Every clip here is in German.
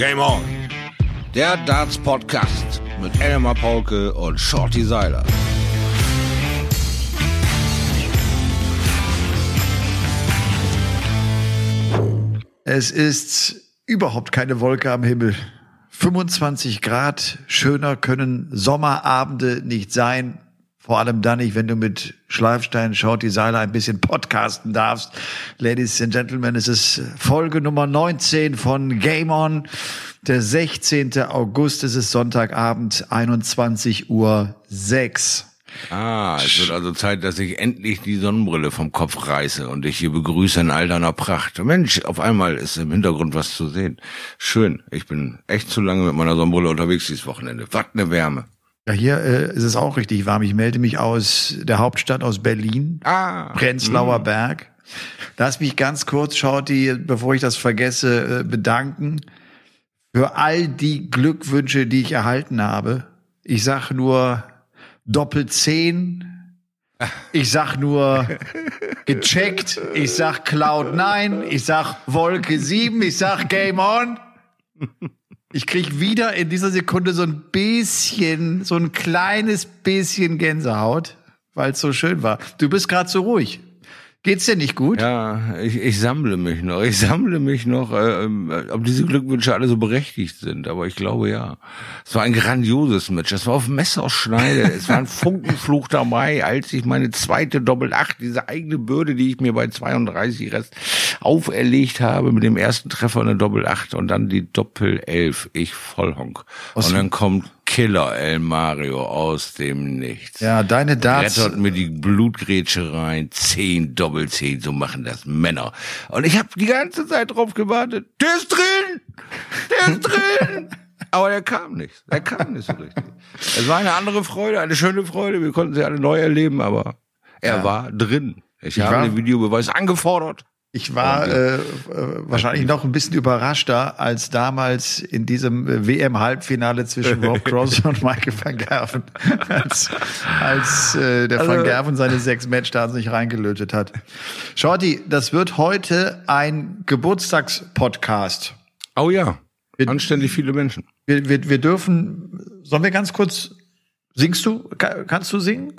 Game On. Der Darts Podcast mit Elmar Paulke und Shorty Seiler. Es ist überhaupt keine Wolke am Himmel. 25 Grad, schöner können Sommerabende nicht sein. Vor allem dann nicht, wenn du mit Schleifstein, Shorty Seiler ein bisschen podcasten darfst. Ladies and Gentlemen, es ist Folge Nummer 19 von Game On. Der 16. August, es ist Sonntagabend, 21 Uhr 6. Ah, es wird also Zeit, dass ich endlich die Sonnenbrille vom Kopf reiße und dich hier begrüße in all deiner Pracht. Mensch, auf einmal ist im Hintergrund was zu sehen. Schön. Ich bin echt zu lange mit meiner Sonnenbrille unterwegs dieses Wochenende. Was eine Wärme. Ja, hier äh, ist es auch richtig warm. Ich melde mich aus der Hauptstadt, aus Berlin. Ah. Prenzlauer mh. Berg. Lass mich ganz kurz, Shorty, bevor ich das vergesse, äh, bedanken für all die Glückwünsche, die ich erhalten habe. Ich sag nur Doppel 10. Ich sag nur gecheckt. Ich sag Cloud 9. Ich sag Wolke 7. Ich sag Game On. Ich krieg wieder in dieser Sekunde so ein bisschen, so ein kleines bisschen Gänsehaut, weil es so schön war. Du bist gerade so ruhig. Geht's dir nicht gut? Ja, ich, ich sammle mich noch. Ich sammle mich noch, äh, ob diese Glückwünsche alle so berechtigt sind. Aber ich glaube ja. Es war ein grandioses Match. Es war auf Messerschneide. es war ein Funkenfluch dabei, als ich meine zweite Doppel 8, diese eigene Bürde, die ich mir bei 32 Rest auferlegt habe, mit dem ersten Treffer eine Doppel 8 und dann die Doppel 11. Ich Vollhonk. Und dann kommt Killer El Mario aus dem Nichts. Ja, deine Darts. Rettert mir die Blutgrätsche rein. Zehn Doppelzehn, so machen das Männer. Und ich habe die ganze Zeit drauf gewartet. Der ist drin! Der ist drin! Aber der kam nicht. Der kam nicht so richtig. Es war eine andere Freude, eine schöne Freude. Wir konnten sie alle neu erleben, aber er Ja. war drin. Ich, Ich habe den Videobeweis angefordert. Ich war äh, äh, wahrscheinlich noch ein bisschen überraschter als damals in diesem WM-Halbfinale zwischen Rob Cross und Michael van Gerven, als, als äh, der van Also- Gerven seine sechs Matchstarts nicht reingelötet hat. Shorty, das wird heute ein Geburtstagspodcast. Oh ja. Wir- Anständig viele Menschen. Wir, wir, wir dürfen, sollen wir ganz kurz, singst du, Ka- kannst du singen?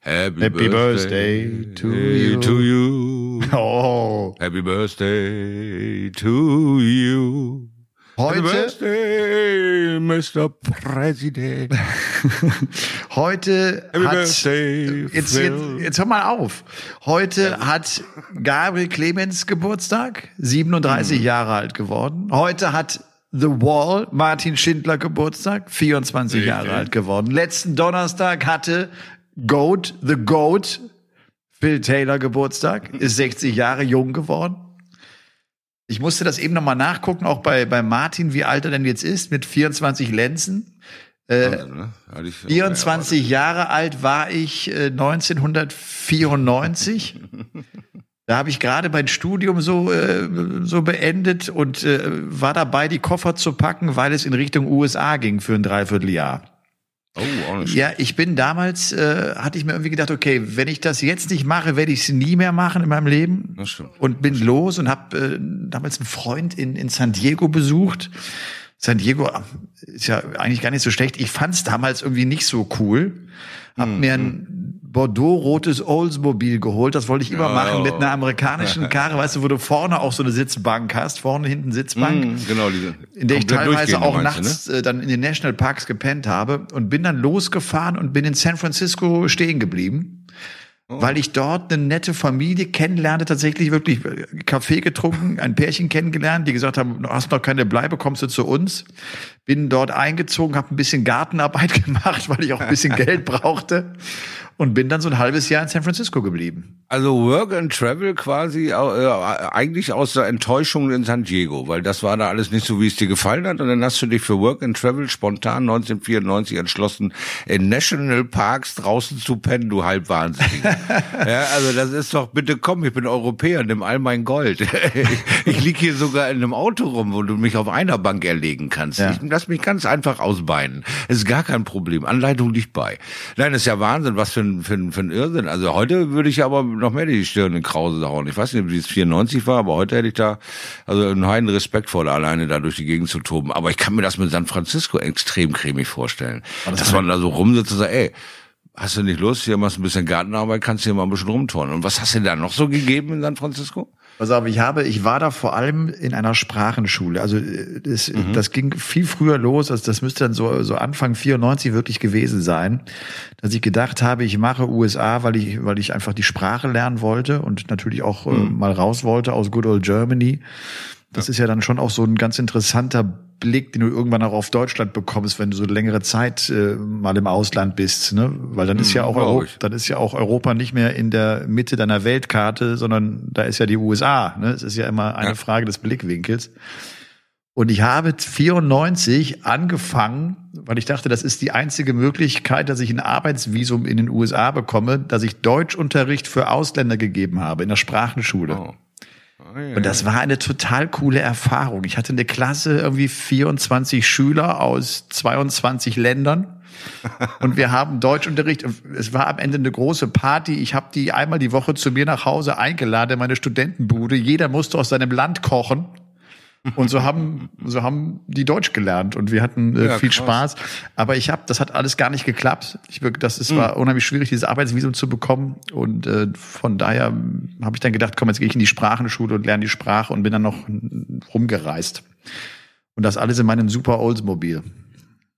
Happy, Happy birthday to you. to you. Oh, Happy birthday to you. Happy heute, birthday, Mr. President. heute Happy hat, birthday, jetzt, jetzt, jetzt hör mal auf. Heute hat Gabriel Clemens Geburtstag, 37 Hm. Jahre alt geworden. Heute hat The Wall, Martin Schindler Geburtstag, 24 Richtig. Jahre alt geworden. Letzten Donnerstag hatte Goat, The Goat, Phil Taylor Geburtstag, ist 60 Jahre jung geworden. Ich musste das eben nochmal nachgucken, auch bei, bei Martin, wie alt er denn jetzt ist, mit 24 Lenzen. Äh, Ne? Hatte ich- 24 Jahre alt war ich äh, 1994. Da habe ich gerade mein Studium so, äh, so beendet und äh, war dabei, die Koffer zu packen, weil es in Richtung USA ging für ein Dreivierteljahr. Oh, auch nicht. Ja, ich bin damals, äh, hatte ich mir irgendwie gedacht, okay, wenn ich das jetzt nicht mache, werde ich es nie mehr machen in meinem Leben. Das stimmt. Und bin los und habe äh, damals einen Freund in, in San Diego besucht. San Diego äh, ist ja eigentlich gar nicht so schlecht. Ich fand es damals irgendwie nicht so cool. Hab Hm, mir ein Bordeaux-rotes Oldsmobile geholt. Das wollte ich immer Ja. machen mit einer amerikanischen Karre, weißt du, wo du vorne auch so eine Sitzbank hast, vorne hinten Sitzbank Mhm, genau, diese. in der ich teilweise auch meinst ne? nachts äh, dann in den Nationalparks gepennt habe und bin dann losgefahren und bin in San Francisco stehen geblieben, Oh. weil ich dort eine nette Familie kennenlernte, tatsächlich wirklich äh, Kaffee getrunken, ein Pärchen kennengelernt, die gesagt haben, du hast noch keine Bleibe, kommst du zu uns. Bin dort eingezogen, habe ein bisschen Gartenarbeit gemacht, weil ich auch ein bisschen Geld brauchte und bin dann so ein halbes Jahr in San Francisco geblieben. Also Work and Travel quasi äh, eigentlich aus der Enttäuschung in San Diego, weil das war da alles nicht so, wie es dir gefallen hat. Und dann hast du dich für Work and Travel spontan 1994 entschlossen, in Nationalparks draußen zu pennen, du Halbwahnsinniger. ja, also das ist doch, bitte komm, ich bin Europäer, nimm all mein Gold. ich, ich lieg hier sogar in einem Auto rum, wo du mich auf einer Bank erlegen kannst. Ja. Ich, lass mich ganz einfach ausbeinen. Es ist gar kein Problem. Anleitung liegt bei. Nein, das ist ja Wahnsinn, was für ein, für ein, für ein Irrsinn. Also heute würde ich aber noch mehr die Stirn in Krause hauen. Ich weiß nicht, wie es 94 war, aber heute hätte ich da also einen heiden Respekt vor, alleine da durch die Gegend zu toben. Aber ich kann mir das mit San Francisco extrem cremig vorstellen. Das dass man da so rumsitzt und sagt, ey, hast du nicht Lust, hier machst du ein bisschen Gartenarbeit, kannst du hier mal ein bisschen rumturnen. Und was hast du da noch so gegeben in San Francisco? Pass auf, ich habe, ich war da vor allem in einer Sprachenschule. Also äh, das, mhm. das ging viel früher los, also das müsste dann so, so Anfang 94 wirklich gewesen sein, dass ich gedacht habe, ich mache USA, weil ich, weil ich einfach die Sprache lernen wollte und natürlich auch äh, mhm. äh, mal raus wollte aus Good Old Germany. Das ja. ist ja dann schon auch so ein ganz interessanter Blick, den du irgendwann auch auf Deutschland bekommst, wenn du so längere Zeit äh, mal im Ausland bist, ne? Weil dann ist ja hm, auch Euro, dann ist ja auch Europa nicht mehr in der Mitte deiner Weltkarte, sondern da ist ja die USA. Ne? Es ist ja immer eine ja. Frage des Blickwinkels. Und ich habe 94 angefangen, weil ich dachte, das ist die einzige Möglichkeit, dass ich ein Arbeitsvisum in den USA bekomme, dass ich Deutschunterricht für Ausländer gegeben habe in der Sprachenschule. Oh. Und das war eine total coole Erfahrung. Ich hatte eine Klasse, irgendwie 24 Schüler aus 22 Ländern. Und wir haben Deutschunterricht. Es war am Ende eine große Party. Ich habe die einmal die Woche zu mir nach Hause eingeladen, meine Studentenbude. Jeder musste aus seinem Land kochen. Und so haben, so haben die Deutsch gelernt und wir hatten äh, ja, viel krass. Spaß. Aber ich habe, das hat alles gar nicht geklappt. Ich, das ist, mhm. war unheimlich schwierig, dieses Arbeitsvisum zu bekommen. Und äh, von daher habe ich dann gedacht, komm, jetzt gehe ich in die Sprachenschule und lerne die Sprache und bin dann noch rumgereist. Und das alles in meinem super Oldsmobil.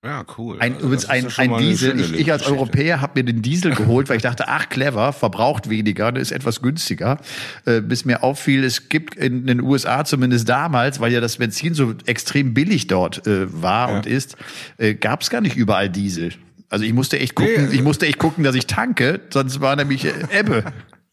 Ja, cool. Ein, also übrigens ein, ein Diesel. Ich, ich, als Europäer habe mir den Diesel geholt, weil ich dachte, ach clever, verbraucht weniger, ist etwas günstiger. Äh, bis mir auffiel, es gibt in den USA zumindest damals, weil ja das Benzin so extrem billig dort äh, war ja. und ist, äh, gab es gar nicht überall Diesel. Also ich musste echt gucken, nee, ich musste echt gucken, dass ich tanke, sonst war nämlich äh, Ebbe.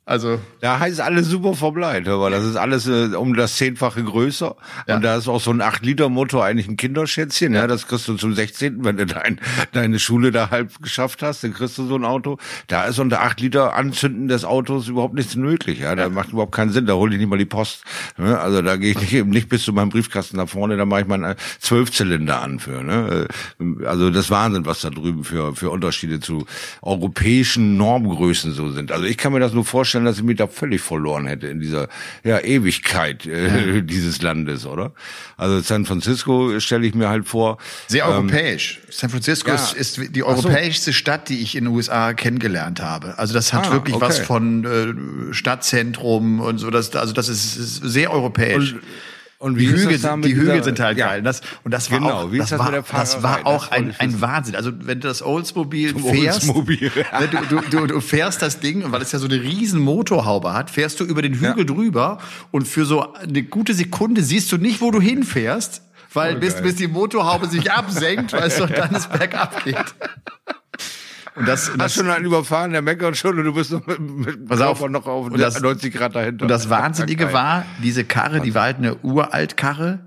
Also da heißt alles super verbleibt, aber das ist alles äh, um das zehnfache größer ja. und da ist auch so ein 8 Liter Motor eigentlich ein Kinderschätzchen, ja. ja, das kriegst du zum 16., wenn du dein, deine Schule da halb geschafft hast, dann kriegst du so ein Auto. Da ist unter 8 Liter Anzünden des Autos überhaupt nichts möglich, ja, da ja. macht überhaupt keinen Sinn, da hole ich nicht mal die Post. Ne? Also da gehe ich nicht, nicht bis zu meinem Briefkasten da vorne, da mache ich meinen Zwölfzylinder an für, ne? Äh, also das Wahnsinn, was da drüben für für Unterschiede zu europäischen Normgrößen so sind. Also ich kann mir das nur vorstellen, vorstellen, dass ich mich da völlig verloren hätte in dieser ja, Ewigkeit äh, ja. dieses Landes, oder? Also San Francisco stelle ich mir halt vor. Sehr ähm, europäisch. San Francisco ja. ist, ist, die europäischste so. Stadt, die ich in den USA kennengelernt habe. Also das hat ah, wirklich okay. was von äh, Stadtzentrum und so. Das, also das ist, ist sehr europäisch. Und, und die Hügel, die Hügel sind halt ja. geil. Das, und das war genau. auch, das, das, war, das war auch ein, ein Wahnsinn. Also wenn du das Oldsmobil fährst, Oldsmobil. Ne, du, du, du, fährst das Ding, weil es ja so eine riesen Motorhaube hat, fährst du über den Hügel ja. drüber und für so eine gute Sekunde siehst du nicht, wo du hinfährst, weil bis, bis die Motorhaube sich absenkt, weißt du, und dann es bergab geht. Und das, und das, Hast schon einen überfahren, der meckert schon und du bist noch mit, mit pass auf, noch auf und das, 90 Grad dahinter. Und das Wahnsinnige war, diese Karre, die war halt eine Uraltkarre,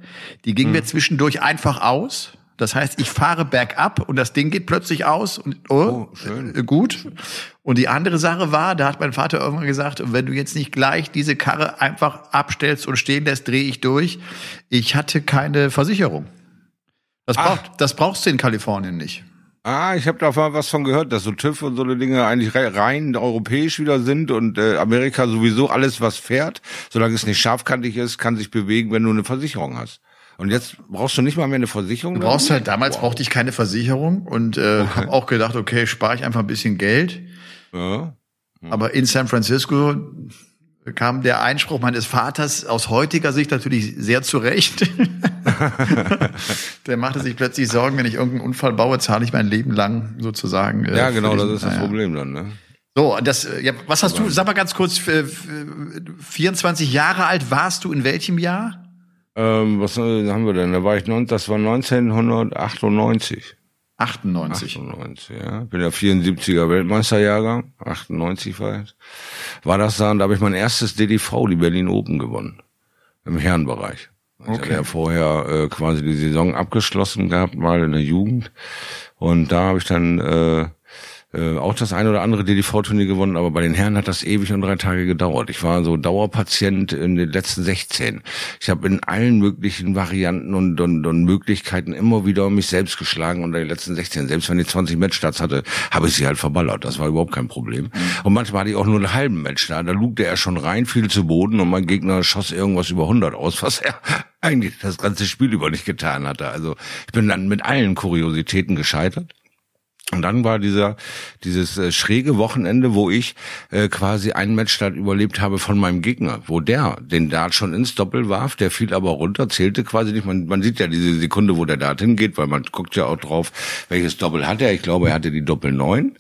die ging hm. mir zwischendurch einfach aus. Das heißt, ich fahre bergab und das Ding geht plötzlich aus und oh, oh schön. Äh, gut. Und die andere Sache war, da hat mein Vater irgendwann gesagt, wenn du jetzt nicht gleich diese Karre einfach abstellst und stehen lässt, drehe ich durch. Ich hatte keine Versicherung. Das, braucht, das brauchst du in Kalifornien nicht. Ah, ich habe da mal was von gehört, dass so TÜV und so eine Dinge eigentlich rein europäisch wieder sind und äh, Amerika sowieso alles, was fährt, solange es nicht scharfkantig ist, kann sich bewegen, wenn du eine Versicherung hast. Und jetzt brauchst du nicht mal mehr eine Versicherung? Du brauchst halt, damals wow. brauchte ich keine Versicherung und äh, okay. habe auch gedacht, okay, spare ich einfach ein bisschen Geld. Ja. Hm. Aber in San Francisco kam der Einspruch meines Vaters aus heutiger Sicht natürlich sehr zurecht. der machte sich plötzlich Sorgen, wenn ich irgendeinen Unfall baue, zahle ich mein Leben lang sozusagen. Äh, ja, genau, diesen, das ist das naja. Problem dann. Ne? So, das, äh, ja, was hast du, sag mal ganz kurz, 24 Jahre alt warst du in welchem Jahr? Ähm, was haben wir denn? Da war ich, das war 1998. 98. 98, ja. Bin der 74er Weltmeisterjahrgang. 98 war ich. War das dann, da habe ich mein erstes DDV, die Berlin Open gewonnen. Im Herrenbereich. Okay. Ich hatte ja vorher äh, quasi die Saison abgeschlossen gehabt, mal in der Jugend. Und da habe ich dann äh, äh, auch das eine oder andere DDV-Turnier gewonnen, aber bei den Herren hat das ewig und drei Tage gedauert. Ich war so Dauerpatient in den letzten 16. Ich habe in allen möglichen Varianten und, und, und Möglichkeiten immer wieder mich selbst geschlagen unter den letzten 16. Selbst wenn ich 20 Matchstarts hatte, habe ich sie halt verballert. Das war überhaupt kein Problem. Und manchmal hatte ich auch nur einen halben Match da. Da lugte er schon rein, fiel zu Boden und mein Gegner schoss irgendwas über 100 aus, was er eigentlich das ganze Spiel über nicht getan hatte. Also ich bin dann mit allen Kuriositäten gescheitert. Und dann war dieser dieses äh, schräge Wochenende, wo ich äh, quasi einen Matchstart überlebt habe von meinem Gegner, wo der den Dart schon ins Doppel warf, der fiel aber runter, zählte quasi nicht. Man, man sieht ja diese Sekunde, wo der Dart hingeht, weil man guckt ja auch drauf, welches Doppel hat er. Ich glaube, er hatte die Doppel neun,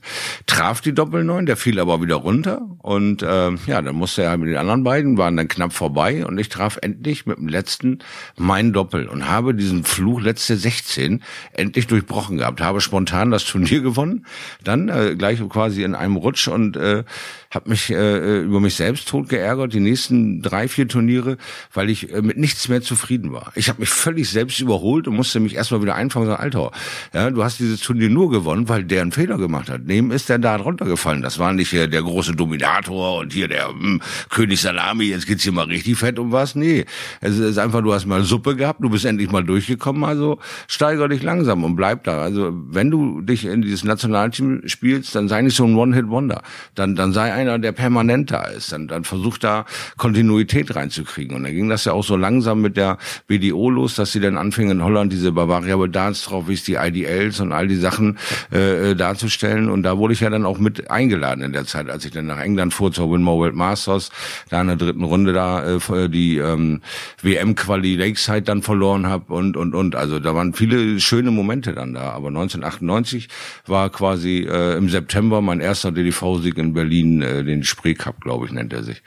traf die Doppel neun, der fiel aber wieder runter und äh, ja, dann musste er mit den anderen beiden waren dann knapp vorbei und ich traf endlich mit dem letzten mein Doppel und habe diesen Fluch letzte 16 endlich durchbrochen gehabt, habe spontan das Turnier Turnier gewonnen, dann äh, gleich quasi in einem Rutsch und äh, habe mich äh, über mich selbst tot geärgert, die nächsten drei, vier Turniere, weil ich äh, mit nichts mehr zufrieden war. Ich habe mich völlig selbst überholt und musste mich erstmal wieder einfangen und sagen, Alter, ja, du hast dieses Turnier nur gewonnen, weil der einen Fehler gemacht hat. Neben ist der da runtergefallen. Das war nicht äh, der große Dominator und hier der hm, König Salami, jetzt geht's hier mal richtig fett um was. Nee, es ist einfach, du hast mal Suppe gehabt, du bist endlich mal durchgekommen, also steiger dich langsam und bleib da. Also wenn du dich in dieses Nationalteam spielst, dann sei nicht so ein One-Hit-Wonder. Dann, dann sei einer, der permanent da ist. Dann, dann versucht da Kontinuität reinzukriegen. Und dann ging das ja auch so langsam mit der BDO los, dass sie dann anfingen in Holland diese Bavaria Dance drauf, wie es die IDLs und all die Sachen äh, äh, darzustellen. Und da wurde ich ja dann auch mit eingeladen in der Zeit, als ich dann nach England fuhr zur Winmore World Masters, da in der dritten Runde da äh, die ähm, WM-Quali Lakeside dann verloren habe und und und. Also da waren viele schöne Momente dann da. Aber 1998 war quasi äh, im September mein erster DDV-Sieg in Berlin, äh, den Spree Cup, glaube ich, nennt er sich.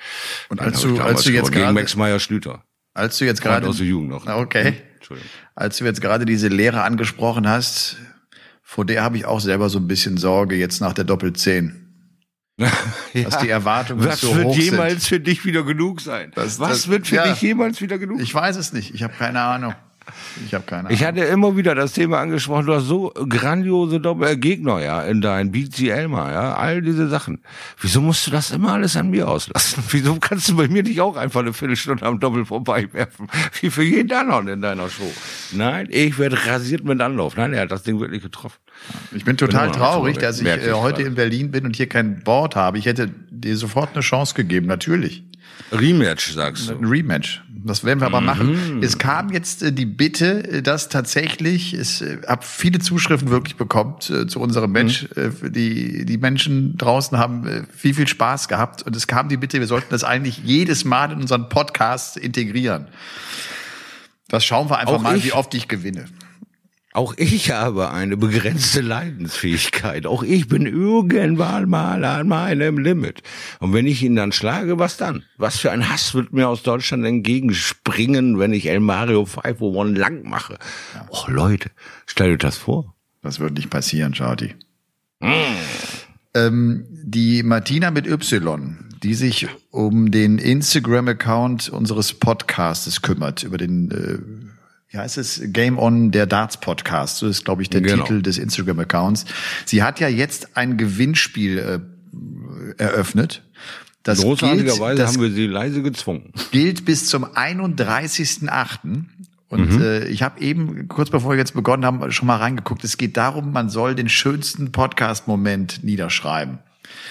Und als du, als du jetzt gegen Max Meyer Schlüter. Als du jetzt gerade aus der Jugend noch. Okay. Hm? Als du jetzt gerade diese Lehre angesprochen hast, vor der habe ich auch selber so ein bisschen Sorge jetzt nach der Doppel 10. ja. Dass die Erwartungen Was so wird jemals sind. für dich wieder genug sein? Das- Was das- wird für ja. dich jemals wieder genug Ich weiß es nicht. Ich habe keine Ahnung. Ich habe keine Ahnung. Ich hatte immer wieder das Thema angesprochen, du hast so grandiose Doppel äh, Gegner, ja, in deinen BC Elmar, ja, all diese Sachen. Wieso musst du das immer alles an mir auslassen? Wieso kannst du bei mir nicht auch einfach eine Viertelstunde am Doppel vorbeiwerfen? Wie für jeden anderen in deiner Show. Nein, ich werde rasiert mit Anlauf. Nein, er hat das Ding wirklich getroffen. Ich bin total Bin traurig, dass ich äh, heute in Berlin bin und hier kein Board habe. Ich hätte dir sofort eine Chance gegeben, natürlich. Rematch, sagst Ein du. Rematch. Das werden wir aber machen. Es kam jetzt äh, die Bitte, äh, dass tatsächlich, ich äh, habe viele Zuschriften wirklich bekommen äh, zu unserem Match. Äh, die, die Menschen draußen haben viel, viel Spaß gehabt. Und es kam die Bitte, wir sollten das eigentlich jedes Mal in unseren Podcast integrieren. Das schauen wir einfach Auch mal, ich? wie oft ich gewinne. Auch ich habe eine begrenzte Leidensfähigkeit. Auch ich bin irgendwann mal an meinem Limit. Und wenn ich ihn dann schlage, was dann? Was für ein Hass wird mir aus Deutschland entgegenspringen, wenn ich El Mario 501 lang mache? Och Leute, stell dir das vor. Das wird nicht passieren, Shawty. Ähm, die Martina mit Y, die sich um den Instagram-Account unseres Podcastes kümmert, über den, äh, wie heißt es, Game On, der Darts Podcast, so ist, glaube ich, der Genau. Titel des Instagram-Accounts. Sie hat ja jetzt ein Gewinnspiel äh, eröffnet. Das Großartigerweise gilt, das haben wir sie leise gezwungen. gilt bis zum 31.8. Und Mhm. äh, ich habe eben, kurz bevor wir jetzt begonnen haben, schon mal reingeguckt. Es geht darum, man soll den schönsten Podcast-Moment niederschreiben.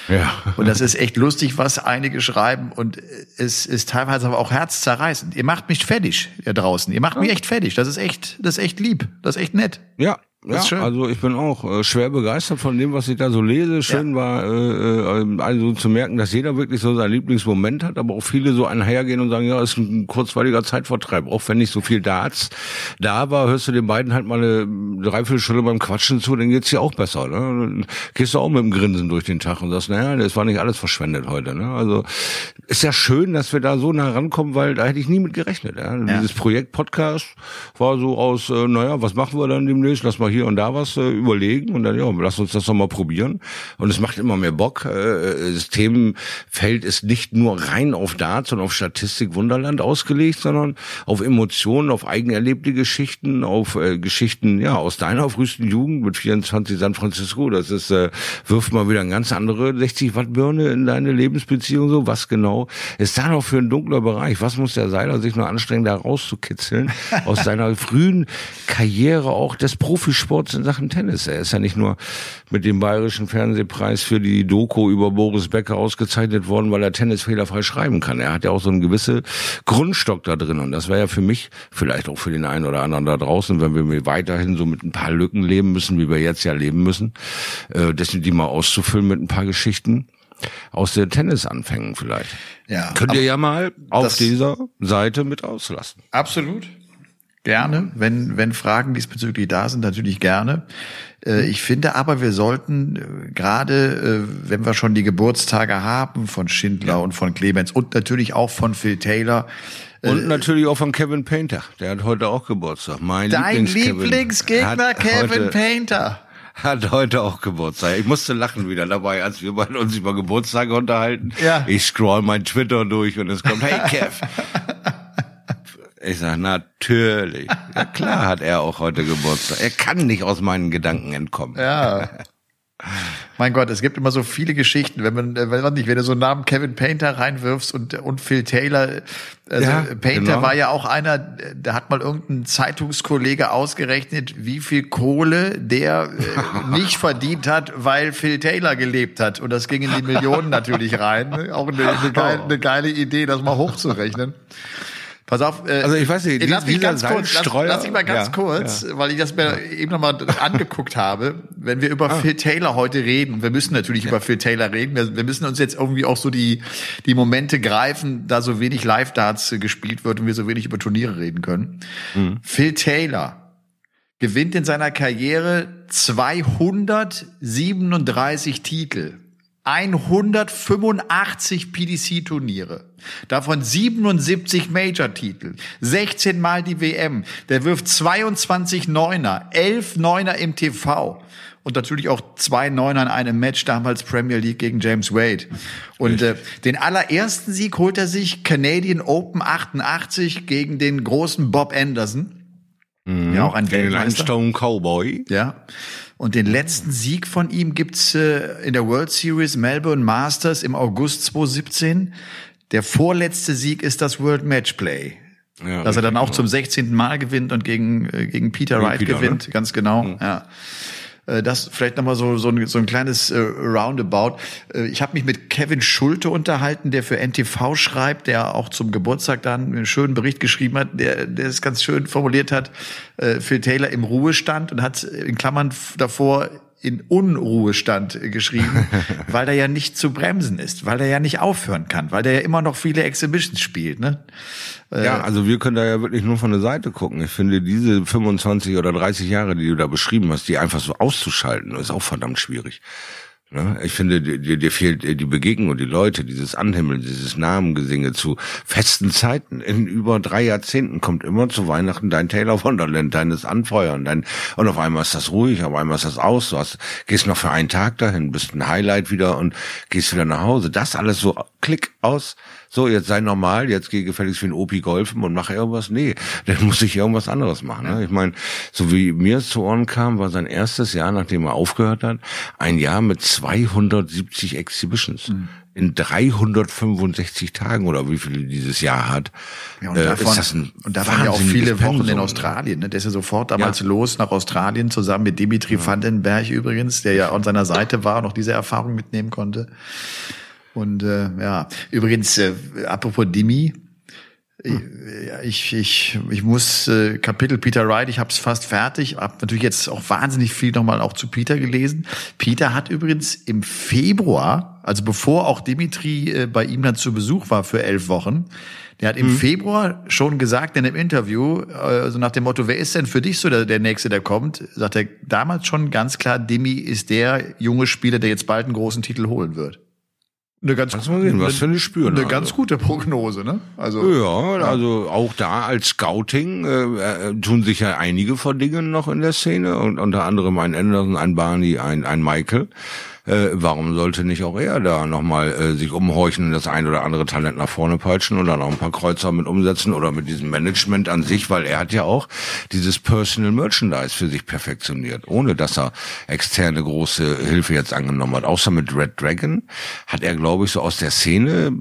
Ja. Und das ist echt lustig, was einige schreiben. Und es ist teilweise aber auch herzzerreißend. Ihr macht mich fertig, ihr draußen. Ihr macht mich echt fertig. Das ist echt, das ist echt lieb. Das ist echt nett. Ja, ja schön. also ich bin auch äh, schwer begeistert von dem, was ich da so lese. Schön war äh, äh, also zu merken, dass jeder wirklich so seinen Lieblingsmoment hat, aber auch viele so einhergehen und sagen, ja, ist ein kurzweiliger Zeitvertreib. Auch wenn nicht so viel Darts da war, hörst du den beiden halt mal eine Dreiviertelstunde beim Quatschen zu, dann geht's dir auch besser. Ne? Dann gehst du auch mit dem Grinsen durch den Tag und sagst, naja, das war nicht alles verschwendet heute. Ne? Also ist ja schön, dass wir da so nah rankommen, weil da hätte ich nie mit gerechnet. Ja? Dieses Projekt Podcast war so aus, äh, naja, was machen wir dann demnächst? Lass mal hier hier und da was äh, überlegen und dann, ja, lass uns das doch mal probieren. Und es macht immer mehr Bock. Äh, das Themenfeld ist nicht nur rein auf Darts und auf Statistik Wunderland ausgelegt, sondern auf Emotionen, auf eigenerlebte Geschichten, auf äh, Geschichten, ja, aus deiner frühesten Jugend mit 24 San Francisco. Das ist, äh, wirft mal wieder eine ganz andere 60 Watt Birne in deine Lebensbeziehung so. Was genau ist da noch für ein dunkler Bereich? Was muss der Seiler sich nur anstrengen, da rauszukitzeln aus seiner frühen Karriere auch des Profisports in Sachen Tennis? Er ist ja nicht nur mit dem Bayerischen Fernsehpreis für die Doku über Boris Becker ausgezeichnet worden, weil er Tennis fehlerfrei schreiben kann. Er hat ja auch so einen gewissen Grundstock da drin. Und das wäre ja für mich, vielleicht auch für den einen oder anderen da draußen, wenn wir weiterhin so mit ein paar Lücken leben müssen, wie wir jetzt ja leben müssen, äh, dessen die mal auszufüllen mit ein paar Geschichten aus der Tennisanfängen vielleicht. Ja. Könnt ihr ja mal auf dieser Seite mit auslassen. Absolut. Gerne. Wenn, wenn Fragen diesbezüglich da sind, natürlich gerne. Äh, ich finde aber, wir sollten äh, gerade, äh, wenn wir schon die Geburtstage haben von Schindler ja. und von Clemens und natürlich auch von Phil Taylor, und natürlich auch von Kevin Painter. Der hat heute auch Geburtstag. Mein Dein Lieblingsgegner Kevin Painter hat heute auch Geburtstag. Ich musste lachen wieder dabei, als wir uns über Geburtstage unterhalten. Ja. Ich scroll mein Twitter durch und es kommt, hey Kev. Ich sag natürlich. Ja klar hat er auch heute Geburtstag. Er kann nicht aus meinen Gedanken entkommen. Ja. Mein Gott, es gibt immer so viele Geschichten, wenn man, wenn man nicht, wenn du so einen Namen Kevin Painter reinwirfst und, und Phil Taylor, also ja, Painter genau. war ja auch einer, da hat mal irgendein Zeitungskollege ausgerechnet, wie viel Kohle der äh, nicht verdient hat, weil Phil Taylor gelebt hat. Und das ging in die Millionen natürlich rein. Auch eine, eine, geile, eine geile Idee, das mal hochzurechnen. Pass auf, äh, also ich weiß nicht, lass mich ganz kurz, lass, lass mich mal ganz ja, kurz, ja. weil ich das mir ja. eben nochmal angeguckt habe, wenn wir über ah. Phil Taylor heute reden, wir müssen natürlich über Phil Taylor reden, wir, wir, müssen uns jetzt irgendwie auch so die, die Momente greifen, da so wenig Live-Darts gespielt wird und wir so wenig über Turniere reden können. Mhm. Phil Taylor gewinnt in seiner Karriere 237 Titel. 185 PDC-Turniere, davon 77 Major-Titel, 16 Mal die WM. Der wirft 22 Neuner, 11 Neuner im TV und natürlich auch zwei Neuner in einem Match, damals Premier League gegen James Wade. Und äh, den allerersten Sieg holt er sich Canadian Open 88 gegen den großen Bob Anderson. Mhm. Ja, auch ein Weltmeister. Stone Cowboy. Ja. Und den letzten Sieg von ihm gibt's äh, in der World Series Melbourne Masters im August 2017. Der vorletzte Sieg ist das World Matchplay. Ja, dass er dann auch genau. zum 16. Mal gewinnt und gegen, äh, gegen Peter Wright Peter, gewinnt, ne? ganz genau. Mhm. Ja. Äh, das vielleicht nochmal so, so, ein, so ein kleines äh, Roundabout. Äh, ich habe mich mit Kevin Schulte unterhalten, der für NTV schreibt, der auch zum Geburtstag dann einen schönen Bericht geschrieben hat, der, der es ganz schön formuliert hat. Äh, Phil Taylor im Ruhestand und hat in Klammern davor in Unruhestand geschrieben, weil er ja nicht zu bremsen ist, weil er ja nicht aufhören kann, weil er ja immer noch viele Exhibitions spielt. Ne? Ja, also wir können da ja wirklich nur von der Seite gucken. Ich finde diese 25 oder 30 Jahre, die du da beschrieben hast, die einfach so auszuschalten, ist auch verdammt schwierig. Ne? Ich finde, dir, dir fehlt die Begegnung die Leute, dieses Anhimmeln, dieses Namengesinge zu festen Zeiten. In über drei Jahrzehnten kommt immer zu Weihnachten dein Taylor Wonderland, deines Anfeuern, dein, und auf einmal ist das ruhig, auf einmal ist das aus, du hast, gehst noch für einen Tag dahin, bist ein Highlight wieder und gehst wieder nach Hause. Das alles so, klick aus, so, jetzt sei normal, jetzt geh gefälligst wie ein Opi golfen und mach irgendwas. Nee, dann muss ich irgendwas anderes machen. Ne? Ich meine, so wie mir es zu Ohren kam, war sein erstes Jahr, nachdem er aufgehört hat, ein Jahr mit 270 Exhibitions. Mhm in 365 Tagen oder wie viel dieses Jahr hat. Ja, und äh, davon, ist das ein und davon ja auch viele Wochen Pensum. in Australien. Ne? Der ist ja sofort damals ja. los nach Australien zusammen mit Dimitri ja. Vandenberg übrigens, der ja an seiner Seite war und noch diese Erfahrung mitnehmen konnte. Und äh, ja, übrigens, äh, apropos Dimi, hm. ich, ich, ich muss äh, Kapitel Peter Wright, ich habe es fast fertig, habe natürlich jetzt auch wahnsinnig viel nochmal auch zu Peter gelesen. Peter hat übrigens im Februar, also bevor auch Dimitri äh, bei ihm dann zu Besuch war für elf Wochen, der hat im mhm. Februar schon gesagt in einem Interview, äh, also nach dem Motto, wer ist denn für dich so der, der Nächste, der kommt, sagt er damals schon ganz klar, Dimi ist der junge Spieler, der jetzt bald einen großen Titel holen wird. Eine ganz, Lass mal sehen, was für eine Spüren. eine also. ganz gute Prognose, ne? Also Ja, also auch da als Scouting äh, äh, tun sich ja einige von Dingen noch in der Szene und unter anderem ein Anderson, ein Barney, ein, ein Michael. Äh, warum sollte nicht auch er da nochmal äh, sich umhorchen, das ein oder andere Talent nach vorne peitschen und dann auch ein paar Kreuzer mit umsetzen oder mit diesem Management an sich, weil er hat ja auch dieses Personal Merchandise für sich perfektioniert, ohne dass er externe große Hilfe jetzt angenommen hat. Außer mit Red Dragon hat er, glaube ich, so aus der Szene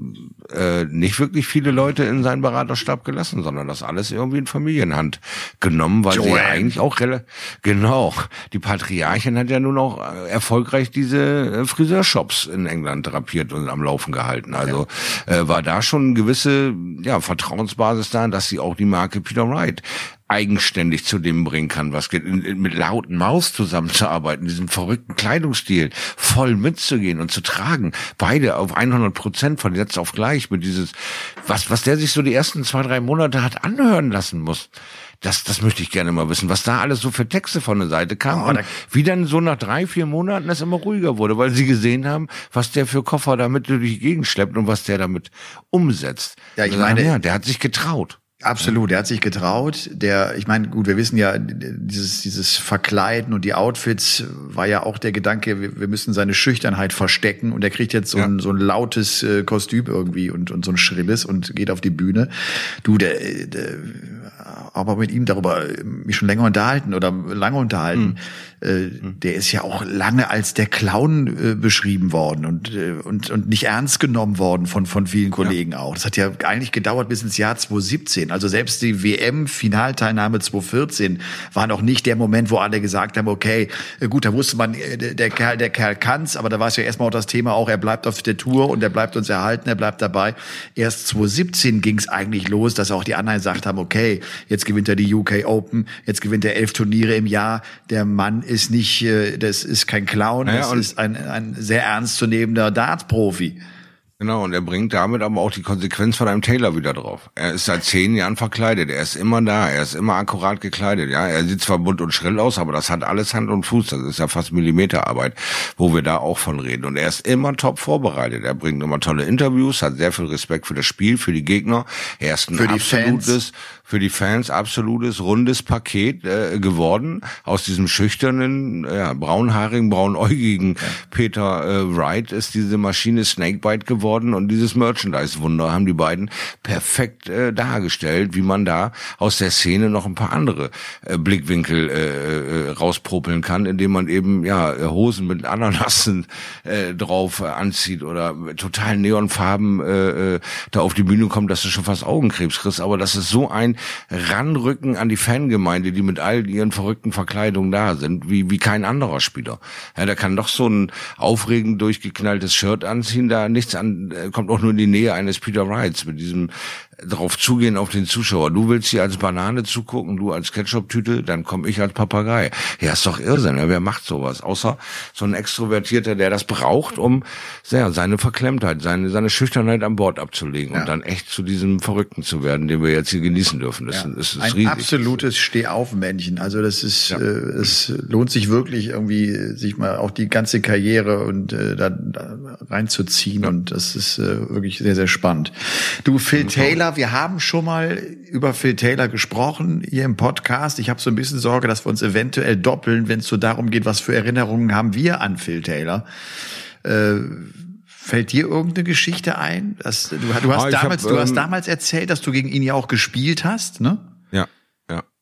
äh, nicht wirklich viele Leute in seinen Beraterstab gelassen, sondern das alles irgendwie in Familienhand genommen, weil sie ja eigentlich auch genau die Patriarchin hat ja nun auch äh, erfolgreich diese äh, Friseurshops in England drapiert und am Laufen gehalten. Also äh, war da schon eine gewisse ja Vertrauensbasis da, dass sie auch die Marke Peter Wright eigenständig zu dem bringen kann, was geht, in, in, mit lauten Maus zusammenzuarbeiten, diesen verrückten Kleidungsstil voll mitzugehen und zu tragen, beide auf 100 Prozent von jetzt auf gleich mit dieses, was, was der sich so die ersten zwei, drei Monate hat anhören lassen muss. Das, das möchte ich gerne mal wissen, was da alles so für Texte von der Seite kam Oh, und wie dann so nach drei, vier Monaten es immer ruhiger wurde, weil sie gesehen haben, was der für Koffer damit durch die Gegend schleppt und was der damit umsetzt. Ja, ich dann, meine- ja, der hat sich getraut. Absolut, der hat sich getraut. Der, ich meine, gut, wir wissen ja, dieses, dieses Verkleiden und die Outfits war ja auch der Gedanke, wir, wir müssen seine Schüchternheit verstecken und er kriegt jetzt so, Ja. ein, so ein lautes äh, Kostüm irgendwie und, und so ein schrilles und geht auf die Bühne. Du, der, der aber mit ihm darüber mich schon länger unterhalten oder lange unterhalten. Äh, der ist ja auch lange als der Clown äh, beschrieben worden und, äh, und, und nicht ernst genommen worden von, von vielen Kollegen auch. Das hat ja eigentlich gedauert bis ins Jahr 2017. Also selbst die WM-Finalteilnahme 2014 war noch nicht der Moment, wo alle gesagt haben, okay, äh, gut, da wusste man, äh, der der Kerl, der Kerl kann's, aber da war es ja erstmal auch das Thema auch, er bleibt auf der Tour und er bleibt uns erhalten, er bleibt dabei. Erst 2017 ging's eigentlich los, dass auch die anderen gesagt haben, okay, jetzt gewinnt er die UK Open, jetzt gewinnt er elf Turniere im Jahr. Der Mann ist nicht, äh, das ist kein Clown, Naja, das ist ein, ein sehr ernstzunehmender Darts-Profi. Genau, und er bringt damit aber auch die Konsequenz von einem Taylor wieder drauf. Er ist seit zehn Jahren verkleidet, er ist immer da, er ist immer akkurat gekleidet, ja. Er sieht zwar bunt und schrill aus, aber das hat alles Hand und Fuß, das ist ja fast Millimeterarbeit, wo wir da auch von reden. Und er ist immer top vorbereitet, er bringt immer tolle Interviews, hat sehr viel Respekt für das Spiel, für die Gegner. Er ist ein Für absolutes, für die Fans absolutes, rundes Paket äh, geworden, aus diesem schüchternen, ja, braunhaarigen, braunäugigen Peter äh, Wright ist diese Maschine Snakebite geworden und dieses Merchandise-Wunder haben die beiden perfekt äh, dargestellt, wie man da aus der Szene noch ein paar andere äh, Blickwinkel äh, äh, rauspropeln kann, indem man eben ja Hosen mit Ananassen äh, drauf äh, anzieht oder mit totalen Neonfarben äh, äh, da auf die Bühne kommt, dass du schon fast Augenkrebs kriegst. Aber das ist so ein Ranrücken an die Fangemeinde, die mit all ihren verrückten Verkleidungen da sind, wie, wie kein anderer Spieler. Ja, der kann doch so ein aufregend durchgeknalltes Shirt anziehen, da nichts an, äh, kommt auch nur in die Nähe eines Peter Wrights mit diesem drauf zugehen auf den Zuschauer. Du willst hier als Banane zugucken, du als Ketchup-Tüte, dann komme ich als Papagei. Ja, ist doch Irrsinn. Ja, wer macht sowas? Außer so ein Extrovertierter, der das braucht, um ja, seine Verklemmtheit, seine, seine Schüchternheit an Bord abzulegen Ja. und dann echt zu diesem Verrückten zu werden, den wir jetzt hier genießen dürfen. Das, Ja, ist, ist ein riesig. absolutes Stehaufmännchen. Also das ist, Ja. äh, es lohnt sich wirklich irgendwie, sich mal auch die ganze Karriere und äh, da, da reinzuziehen. Und das ist äh, wirklich sehr, sehr spannend. Du, Phil Taylor, wir haben schon mal über Phil Taylor gesprochen hier im Podcast. Ich habe so ein bisschen Sorge, dass wir uns eventuell doppeln, wenn es so darum geht, was für Erinnerungen haben wir an Phil Taylor. Äh, Fällt dir irgendeine Geschichte ein? Das, du, du, hast Ah, damals, hab, du hast ähm, damals erzählt, dass du gegen ihn ja auch gespielt hast, ne?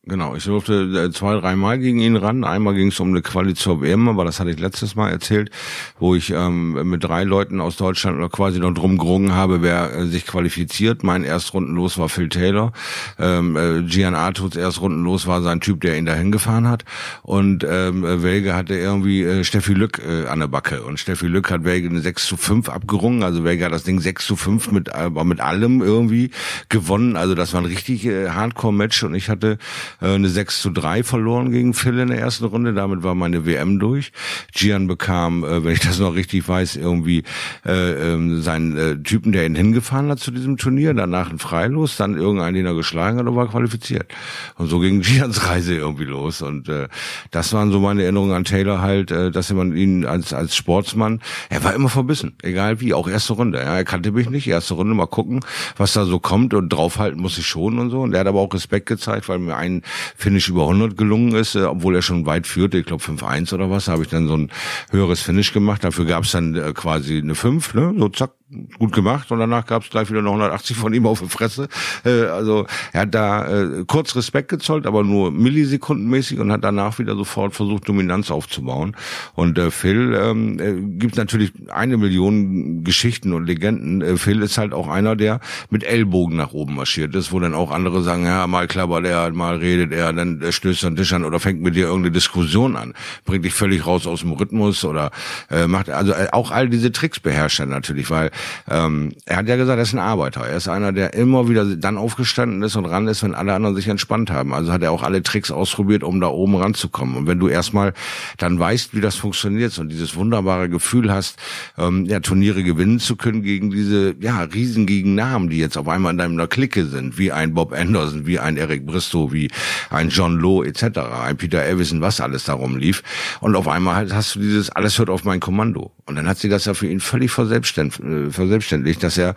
Genau. Ich durfte äh, zwei, dreimal gegen ihn ran. Einmal ging es um eine Quali zur WM, aber das hatte ich letztes Mal erzählt, wo ich ähm, mit drei Leuten aus Deutschland oder quasi noch drum gerungen habe, wer äh, sich qualifiziert. Mein Erstrundenlos war Phil Taylor. Ähm, äh, Gian Artuds Erstrundenlos war sein Typ, der ihn dahin gefahren hat. Und ähm, äh, Welge hatte irgendwie äh, Steffi Lück äh, an der Backe. Und Steffi Lück hat Welge eine 6 zu 5 abgerungen. Also Welge hat das Ding 6 zu 5 mit, aber mit allem irgendwie gewonnen. Also das war ein richtig äh, Hardcore-Match. Und ich hatte äh, eine 6 zu 3 verloren gegen Phil in der ersten Runde. Damit war meine WM durch. Gian bekam, äh, wenn ich das noch richtig weiß, irgendwie äh, äh, seinen äh, Typen, der ihn hingefahren hat zu diesem Turnier, danach ein Freilos, dann irgendeinen, den er geschlagen hat und war qualifiziert. Und so ging Gians Reise irgendwie los. Und äh, das waren so meine Erinnerungen an Taylor halt, äh, dass man ihn als, als Sportsmann, er war immer verbissen, egal wie, auch erste Runde. Ja, er kannte mich nicht, erste Runde mal gucken, was da so kommt und draufhalten muss ich schon und so. Und er hat aber auch Respekt gezeigt, weil mir ein Finish über 100 gelungen ist, äh, obwohl er schon weit führte, ich glaube 5-1 oder was, habe ich dann so ein höheres Finish gemacht. Dafür gab es dann äh, quasi eine 5, ne? so zack, gut gemacht und danach gab es gleich wieder noch 180 von ihm auf die Fresse. Äh, also er hat da äh, kurz Respekt gezollt, aber nur millisekundenmäßig und hat danach wieder sofort versucht, Dominanz aufzubauen. Und äh, Phil ähm, äh, gibt natürlich eine Million Geschichten und Legenden. Äh, Phil ist halt auch einer, der mit Ellbogen nach oben marschiert ist, wo dann auch andere sagen, ja, mal klappert er, mal redet er, dann stößt er den Tisch an oder fängt mit dir irgendeine Diskussion an, bringt dich völlig raus aus dem Rhythmus oder äh, macht also äh, auch all diese Tricks beherrscht er natürlich, weil ähm, er hat ja gesagt, er ist ein Arbeiter. Er ist einer, der immer wieder dann aufgestanden ist und ran ist, wenn alle anderen sich entspannt haben. Also hat er auch alle Tricks ausprobiert, um da oben ranzukommen. Und wenn du erstmal dann weißt, wie das funktioniert und dieses wunderbare Gefühl hast, ähm, ja, Turniere gewinnen zu können gegen diese ja riesengigen Namen, die jetzt auf einmal in deiner Clique sind, wie ein Bob Anderson, wie ein Eric Bristow, wie ein John Lowe etc., ein Peter Evison, was alles darum lief. Und auf einmal hast du dieses, alles hört auf mein Kommando. Und dann hat sie das ja für ihn völlig äh, verselbstständigt, dass er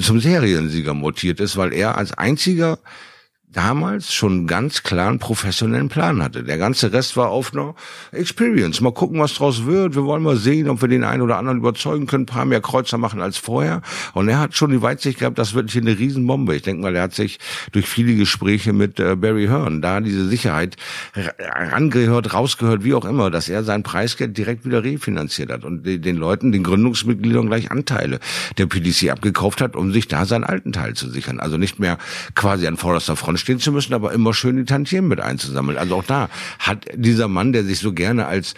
zum Seriensieger mutiert ist, weil er als einziger damals schon ganz klaren professionellen Plan hatte. Der ganze Rest war auf einer Experience. Mal gucken, was draus wird. Wir wollen mal sehen, ob wir den einen oder anderen überzeugen können, ein paar mehr Kreuzer machen als vorher. Und er hat schon die Weitsicht gehabt, das wird hier eine Riesenbombe. Ich denke mal, er hat sich durch viele Gespräche mit äh, Barry Hearn da diese Sicherheit rangehört, rausgehört, wie auch immer, dass er sein Preisgeld direkt wieder refinanziert hat und den Leuten, den Gründungsmitgliedern gleich Anteile der PDC abgekauft hat, um sich da seinen alten Teil zu sichern. Also nicht mehr quasi an vorderster Front stehen zu müssen, aber immer schön die Tantiemen mit einzusammeln. Also auch da hat dieser Mann, der sich so gerne als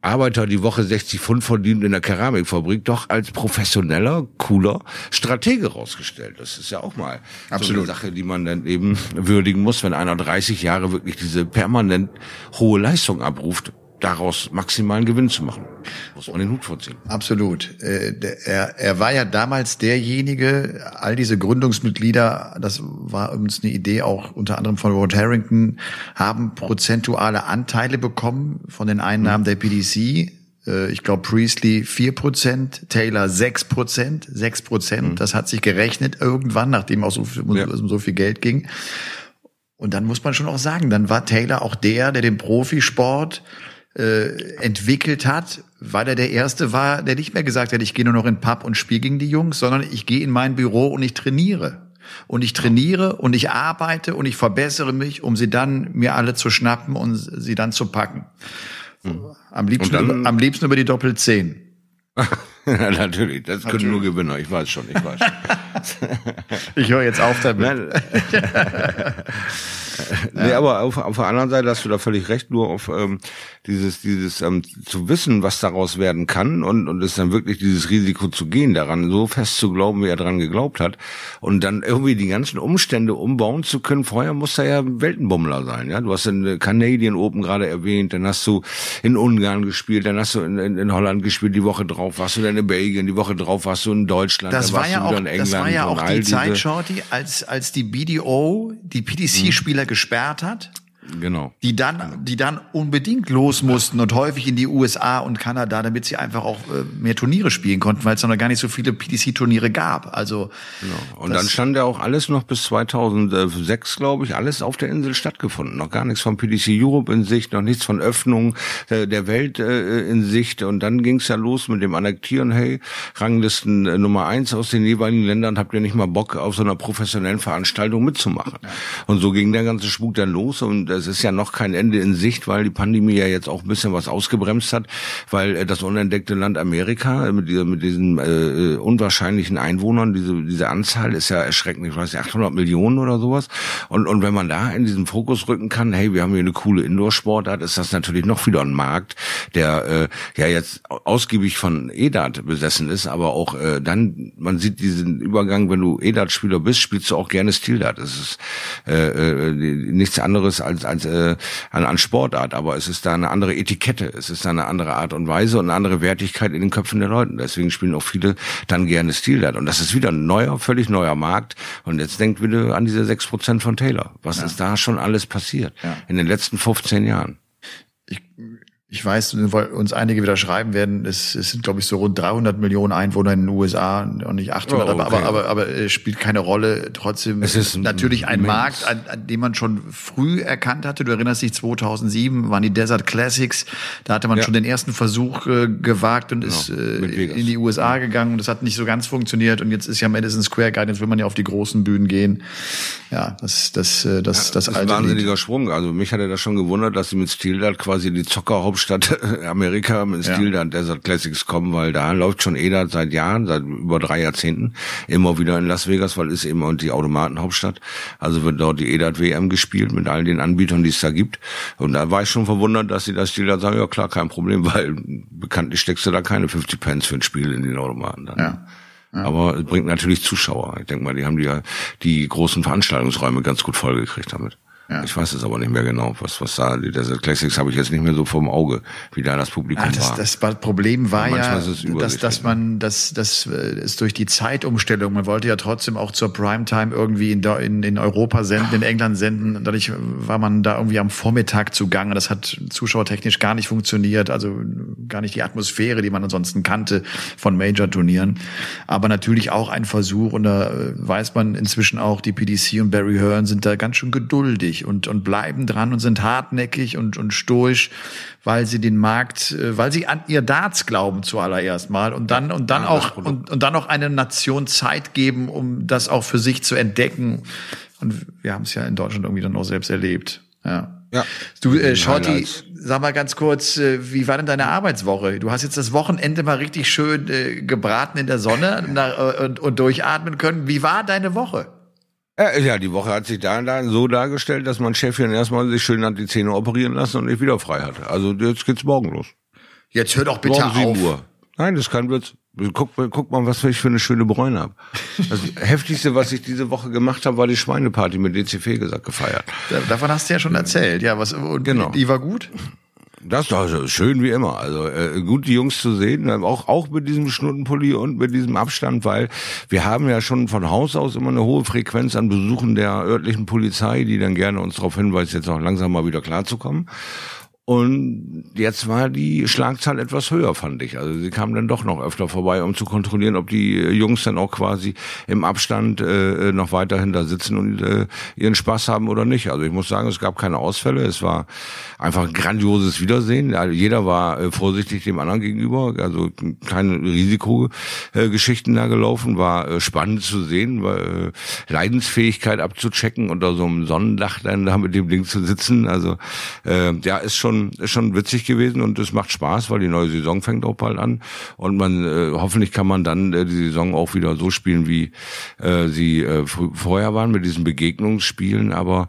Arbeiter die Woche 60 Pfund verdient in der Keramikfabrik, doch als professioneller, cooler Stratege rausgestellt. Das ist ja auch mal Absolut. so eine Sache, die man dann eben würdigen muss, wenn einer 30 Jahre wirklich diese permanent hohe Leistung abruft daraus maximalen Gewinn zu machen. Muss man den Hut vorziehen. Absolut. Äh, er, er war ja damals derjenige, all diese Gründungsmitglieder, das war uns eine Idee auch unter anderem von Rod Harrington, haben prozentuale Anteile bekommen von den Einnahmen der PDC. Äh, ich glaube, Priestley vier Prozent, Taylor sechs Prozent, sechs Prozent. Mhm. Das hat sich gerechnet irgendwann, nachdem auch so viel, ja. so viel Geld ging. Und dann muss man schon auch sagen, dann war Taylor auch der, der den Profisport äh, entwickelt hat, weil er der Erste war, der nicht mehr gesagt hat, ich gehe nur noch in den Pub und spiele gegen die Jungs, sondern ich gehe in mein Büro und ich trainiere. Und ich trainiere und ich arbeite und ich verbessere mich, um sie dann mir alle zu schnappen und sie dann zu packen. Hm. Am liebsten, über, am liebsten über die Doppel 10. ja, natürlich, das natürlich. können nur Gewinner, ich weiß schon, ich weiß schon. ich höre jetzt auf damit. nee, aber auf, auf der anderen Seite hast du da völlig recht, nur auf ähm, dieses, dieses ähm, zu wissen, was daraus werden kann und, und es dann wirklich dieses Risiko zu gehen, daran so fest zu glauben, wie er dran geglaubt hat und dann irgendwie die ganzen Umstände umbauen zu können. Vorher muss er ja Weltenbummler sein, ja. Du hast den Canadian Open gerade erwähnt, dann hast du in Ungarn gespielt, dann hast du in, in, in Holland gespielt, die Woche drauf warst du dann in Belgien, die Woche drauf warst du in Deutschland, das war ja auch, Das war ja auch die Zeit, Shorty, als, als die BDO, die PDC-Spieler hm. Gesperrt hat. Genau. Die dann, die dann unbedingt los mussten und häufig in die USA und Kanada, damit sie einfach auch äh, mehr Turniere spielen konnten, weil es noch gar nicht so viele PDC-Turniere gab. Also genau. und dann stand ja auch alles noch bis 2006, glaube ich, alles auf der Insel stattgefunden. Noch gar nichts von PDC Europe in Sicht, noch nichts von Öffnung äh, der Welt äh, in Sicht. Und dann ging es ja los mit dem Annektieren. Hey, Ranglisten Nummer eins aus den jeweiligen Ländern, habt ihr nicht mal Bock auf so einer professionellen Veranstaltung mitzumachen? Ja. Und so ging der ganze Spuk dann los und Es ist ja noch kein Ende in Sicht, weil die Pandemie ja jetzt auch ein bisschen was ausgebremst hat, weil äh, das unentdeckte Land Amerika mit, dieser, mit diesen äh, unwahrscheinlichen Einwohnern, diese, diese Anzahl ist ja erschreckend, ich weiß nicht, 800 Millionen oder sowas. Und, und wenn man da in diesen Fokus rücken kann, hey, wir haben hier eine coole Indoor-Sportart, ist das natürlich noch wieder ein Markt, der äh, ja jetzt ausgiebig von EDAT besessen ist, aber auch äh, dann, man sieht diesen Übergang, wenn du EDAT-Spieler bist, spielst du auch gerne Stil-Dart. Das ist äh, äh, nichts anderes als, als äh, an, an Sportart, aber es ist da eine andere Etikette, es ist da eine andere Art und Weise und eine andere Wertigkeit in den Köpfen der Leute. Deswegen spielen auch viele dann gerne Stil-Dart. Und das ist wieder ein neuer, völlig neuer Markt. Und jetzt denkt wieder an diese sechs Prozent von Taylor. Was ja. ist da schon alles passiert ja. in den letzten 15 Jahren? Ich weiß, uns einige wieder schreiben werden, es, es sind, glaube ich, so rund 300 Millionen Einwohner in den USA und nicht 800, oh, okay. aber, aber, aber, aber es spielt keine Rolle. Trotzdem es ist natürlich ein Markt, an, an dem man schon früh erkannt hatte. Du erinnerst dich, 2007 waren die Desert Classics. Da hatte man ja. schon den ersten Versuch äh, gewagt und genau. ist äh, in die USA gegangen. Und das hat nicht so ganz funktioniert. Und jetzt ist ja Madison Square Garden, jetzt will man ja auf die großen Bühnen gehen. Ja, das, das, äh, das, ja, das, das ist ein wahnsinniger Lied. Schwung. Also mich hatte das schon gewundert, dass sie mit Steel quasi die Zockerhauptstadt Stadt Amerika mit Stil ja. der Desert Classics kommen, weil da läuft schon EDA seit Jahren, seit über drei Jahrzehnten, immer wieder in Las Vegas, weil ist immer die Automatenhauptstadt. Also wird dort die EDAT WM gespielt mit all den Anbietern, die es da gibt. Und da war ich schon verwundert, dass sie das Stil da sagen, ja klar, kein Problem, weil bekanntlich steckst du da keine 50 Pence für ein Spiel in den Automaten dann. Ja. Ja. Aber es bringt natürlich Zuschauer. Ich denke mal, die haben die ja die großen Veranstaltungsräume ganz gut vollgekriegt damit. Ja. Ich weiß es aber nicht mehr genau, was was da die Desert Classics habe ich jetzt nicht mehr so vom Auge, wie da das Publikum Ach, das, war. Das Problem war ja, dass dass man dass das ist durch die Zeitumstellung, man wollte ja trotzdem auch zur Primetime irgendwie in in, in Europa senden, in England senden, dadurch war man da irgendwie am Vormittag zugange, das hat zuschauertechnisch gar nicht funktioniert, also gar nicht die Atmosphäre, die man ansonsten kannte von Major Turnieren, aber natürlich auch ein Versuch. Und da weiß man inzwischen auch die PDC und Barry Hearn sind da ganz schön geduldig geduldig und, und bleiben dran und sind hartnäckig und, und stoisch, weil sie den Markt, äh, weil sie an ihr Darts glauben zuallererst mal und dann, und dann auch, und, und dann auch eine Nation Zeit geben, um das auch für sich zu entdecken. Und wir haben es ja in Deutschland irgendwie dann auch selbst erlebt. Ja. Ja. Du, äh, Shorty, sag mal ganz kurz, äh, wie war denn deine Arbeitswoche? Du hast jetzt das Wochenende mal richtig schön äh, gebraten in der Sonne na, äh, und, und durchatmen können. Wie war deine Woche? Ja, die Woche hat sich da, da so dargestellt, dass mein Chef hier erstmal sich schön hat die Zähne operieren lassen und ich wieder frei hatte. Also jetzt geht's morgen los. Jetzt hör doch bitte morgen auf. Uhr. Nein, das kann Witz. Guck, guck mal, was ich für eine schöne Bräune habe. Das heftigste, was ich diese Woche gemacht habe, war die Schweineparty mit DCV gesagt gefeiert. Davon hast du ja schon erzählt. Ja, was genau. Die war gut. Das ist also schön wie immer. Also äh, gut, die Jungs zu sehen, auch auch mit diesem Schnuttenpulli und mit diesem Abstand, weil wir haben ja schon von Haus aus immer eine hohe Frequenz an Besuchen der örtlichen Polizei, die dann gerne uns darauf hinweist, jetzt auch langsam mal wieder klarzukommen. Und jetzt war die Schlagzahl etwas höher, fand ich. Also sie kamen dann doch noch öfter vorbei, um zu kontrollieren, ob die Jungs dann auch quasi im Abstand äh, noch weiterhin da sitzen und äh, ihren Spaß haben oder nicht. Also ich muss sagen, es gab keine Ausfälle. Es war einfach ein grandioses Wiedersehen. Jeder war äh, vorsichtig dem anderen gegenüber. Also keine Risikogeschichten äh, da gelaufen. War äh, spannend zu sehen, weil, äh, Leidensfähigkeit abzuchecken unter so einem Sonnendach dann da mit dem Ding zu sitzen. Also äh, ja, ist schon schon, ist schon witzig gewesen und es macht Spaß, weil die neue Saison fängt auch bald an. Und man äh, hoffentlich kann man dann äh, die Saison auch wieder so spielen, wie äh, sie äh, vorher waren mit diesen Begegnungsspielen, aber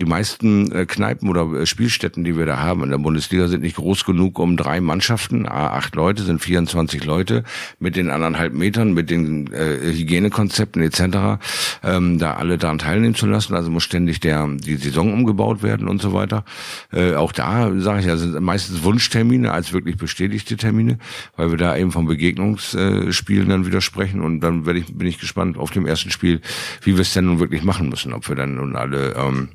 die meisten äh, Kneipen oder äh, Spielstätten, die wir da haben in der Bundesliga, sind nicht groß genug, um drei Mannschaften, acht Leute, sind 24 Leute, mit den anderthalb Metern, mit den äh, Hygienekonzepten etc., ähm, da alle daran teilnehmen zu lassen. Also muss ständig der die Saison umgebaut werden und so weiter. Äh, auch da, sage ich ja, sind meistens Wunschtermine als wirklich bestätigte Termine, weil wir da eben vom Begegnungsspielen dann widersprechen. Und dann werde ich, bin ich gespannt auf dem ersten Spiel, wie wir es denn nun wirklich machen müssen. Ob wir dann nun alle ähm,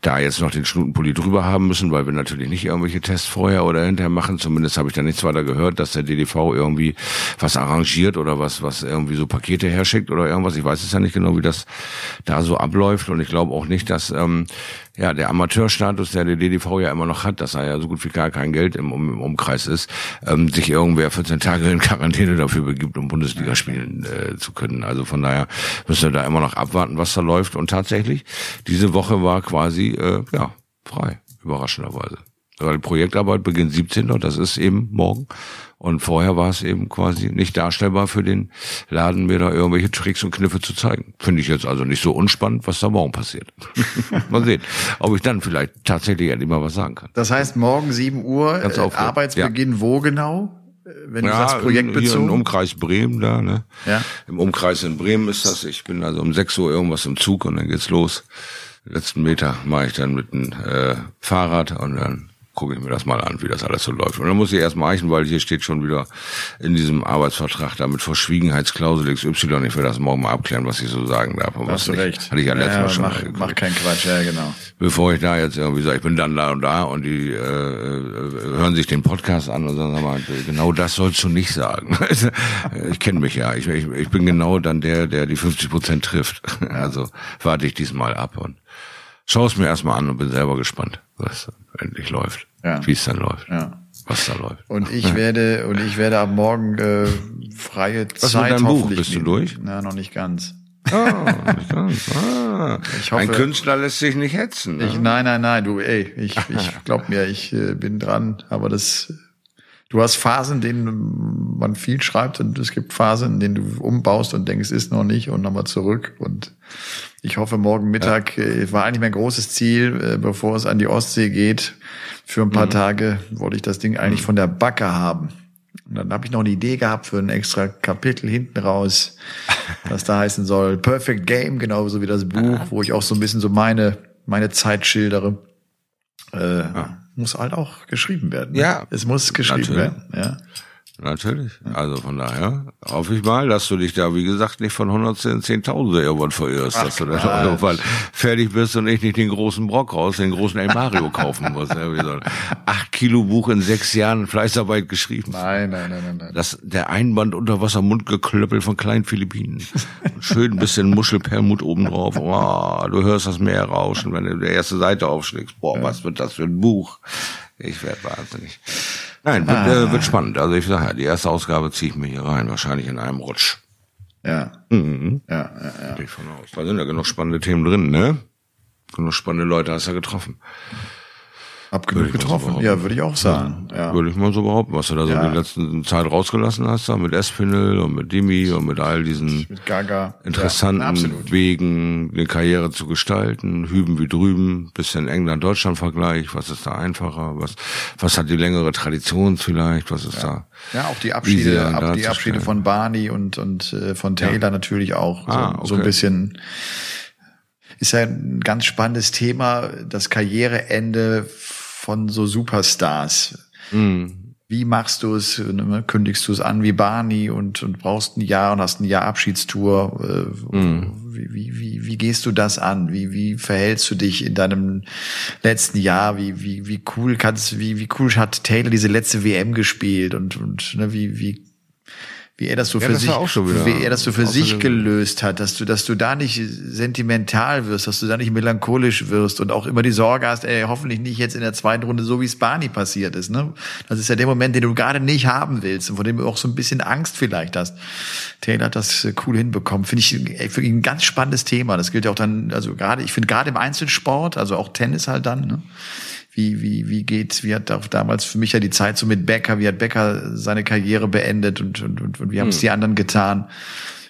da jetzt noch den Schnutenpulli drüber haben müssen, weil wir natürlich nicht irgendwelche Tests vorher oder hinterher machen. Zumindest habe ich da nichts weiter gehört, dass der DDV irgendwie was arrangiert oder was, was irgendwie so Pakete herschickt oder irgendwas. Ich weiß es ja nicht genau, wie das da so abläuft. Und ich glaube auch nicht, dass ähm, ja, der Amateurstatus, der der DDV ja immer noch hat, dass er ja so gut wie gar kein Geld im, im Umkreis ist, ähm, sich irgendwer 14 Tage in Quarantäne dafür begibt, um Bundesliga spielen äh, zu können. Also von daher müssen wir da immer noch abwarten, was da läuft. Und tatsächlich, diese Woche war quasi, äh, ja, frei, überraschenderweise. Weil die Projektarbeit beginnt 17. und das ist eben morgen. Und vorher war es eben quasi nicht darstellbar für den Laden, mir da irgendwelche Tricks und Kniffe zu zeigen. Finde ich jetzt also nicht so unspannend, was da morgen passiert. mal sehen, ob ich dann vielleicht tatsächlich endlich mal was sagen kann. Das heißt, morgen 7 Uhr, äh. Arbeitsbeginn wo genau? Äh, Wenn du sagst hier projektbezogen. im Umkreis Bremen da, ne? Ja. Im Umkreis in Bremen ist das. Ich bin also um 6 Uhr irgendwas im Zug und dann geht's los. Letzten Meter mache ich dann mit dem äh, Fahrrad und dann gucke ich mir das mal an, wie das alles so läuft. Und dann muss ich erstmal eichen, weil hier steht schon wieder in diesem Arbeitsvertrag da mit Verschwiegenheitsklausel XY. Ich will das morgen mal abklären, was ich so sagen darf. Und Hast du nicht. recht. Hatte ich ja letztes Mal schon mach, angeguckt mach keinen Quatsch, ja, genau. bevor ich da jetzt irgendwie sage, ich bin dann da und da und die äh, äh, hören sich den Podcast an und sagen, sag mal, genau das sollst du nicht sagen. ich kenne mich ja, ich, ich, ich bin genau dann der, der die 50 Prozent trifft. Also warte ich diesmal ab und schaue es mir erstmal an und bin selber gespannt, was endlich läuft, Ja. wie es dann läuft, Ja. was da läuft. Und ich werde und ich werde ab morgen äh, freie Was Zeit mit deinem Buch? Bist du durch? Na, noch nicht ganz. Ah, nicht ganz. ah. Hoffe- Ein Künstler lässt sich nicht hetzen. Ne? Ich, nein, nein, nein, du, ey, ich, ich glaub mir, ich äh, bin dran, aber das, du hast Phasen, in denen man viel schreibt und es gibt Phasen, in denen du umbaust und denkst, es ist noch nicht und nochmal zurück und ich hoffe, morgen Mittag äh, war eigentlich mein großes Ziel, äh, bevor es an die Ostsee geht. Für ein Mhm. paar Tage wollte ich das Ding eigentlich von der Backe haben. Und dann habe ich noch eine Idee gehabt für ein extra Kapitel hinten raus, was da heißen soll. Perfect Game, genauso wie das Buch, wo ich auch so ein bisschen so meine, meine Zeit schildere. Äh, Muss halt auch geschrieben werden. ne? Ja. Es muss geschrieben Natürlich. werden. Ja. Natürlich. Also von daher hoffe ich mal, dass du dich da, wie gesagt, nicht von 110 10.000 irgendwann verirrst, dass du dann Quatsch. irgendwann fertig bist und ich nicht den großen Brock raus, den großen El Mario kaufen muss. Ja, wie so ein acht Kilo Buch in sechs Jahren Fleißarbeit geschrieben. Nein, nein, nein, nein, nein. Das, der Einband unter Wasser Mundgeklöppel von kleinen Philippinen. Schön ein bisschen Muschelperlmut obendrauf. Oh, du hörst das Meer rauschen, wenn du die erste Seite aufschlägst. Boah, was wird das für ein Buch? Ich werde wahnsinnig. Nein, wird, äh, wird spannend. Also ich sage ja, die erste Ausgabe ziehe ich mir hier rein, wahrscheinlich in einem Rutsch. Ja. Mhm. Ja, ja, ja. Gehe ich von aus. Da sind ja genug spannende Themen drin, ne? Genug spannende Leute hast du ja getroffen. Hab genug so getroffen. Ja, würde ich auch sagen. Ja. Würde ich mal so behaupten, was du da so Ja. in der letzten Zeit rausgelassen hast, da mit Espinel und mit Dimi und mit all diesen Mit interessanten Ja. Wegen, eine Karriere zu gestalten, hüben wie drüben, bisschen England-Deutschland-Vergleich, was ist da einfacher, was, was hat die längere Tradition vielleicht, was ist da? Ja, auch die Abschiede, ab, die. Abschiede von Barney und und äh, von Taylor natürlich auch. Ah, so, so ein okay. bisschen ist ja ein ganz spannendes Thema, das Karriereende von so Superstars. Hm. Wie machst du es? Ne, Kündigst du es an wie Barney und, und brauchst ein Jahr und hast ein Jahr Abschiedstour? Äh, Hm. wie, wie, wie, wie gehst du das an? Wie, wie verhältst du dich in deinem letzten Jahr? Wie, wie, wie cool kannst, wie, wie cool hat Taylor diese letzte WM gespielt und, und ne, wie, wie, wie er das so Ja, für das sich, wieder wie er das so für sich gelöst hat, dass du, dass du da nicht sentimental wirst, dass du da nicht melancholisch wirst und auch immer die Sorge hast, ey, hoffentlich nicht jetzt in der zweiten Runde so wie es Barney passiert ist, ne? Das ist ja der Moment, den du gerade nicht haben willst und vor dem du auch so ein bisschen Angst vielleicht hast. Taylor hat das äh, cool hinbekommen. Finde ich ey, wirklich ein ganz spannendes Thema. Das gilt ja auch dann, also gerade, ich finde gerade im Einzelsport, also auch Tennis halt dann, ne? Wie, wie, wie geht, wie hat auch damals für mich ja die Zeit so mit Becker, wie hat Becker seine Karriere beendet und, und, und, und wie haben es die anderen getan?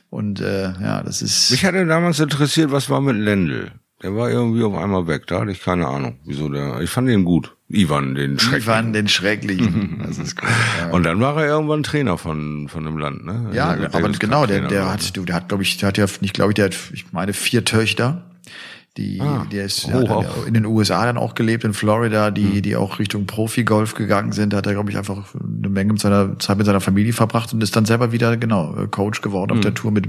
Und äh, ja, das ist. Mich hatte damals interessiert, was war mit Lendl? Der war irgendwie auf einmal weg, da hatte ich keine Ahnung, wieso der, ich fand ihn gut. Ivan, den Schreck. Ivan den Schrecklichen. Das ist gut. Ja, Und dann war er irgendwann Trainer von, von dem Land, ne? ja Also aber genau, der, der hat, du, der hat, glaube ich, der hat ja nicht, glaube ich, der hat, ich meine, vier Töchter. Die, Ah, der ist hoch der ja in den USA dann auch gelebt, in Florida, die, Hm. die auch Richtung Profi-Golf gegangen sind. Da hat er, glaube ich, einfach eine Menge mit seiner Zeit mit seiner Familie verbracht und ist dann selber wieder, genau, äh, Coach geworden Hm. auf der Tour mit,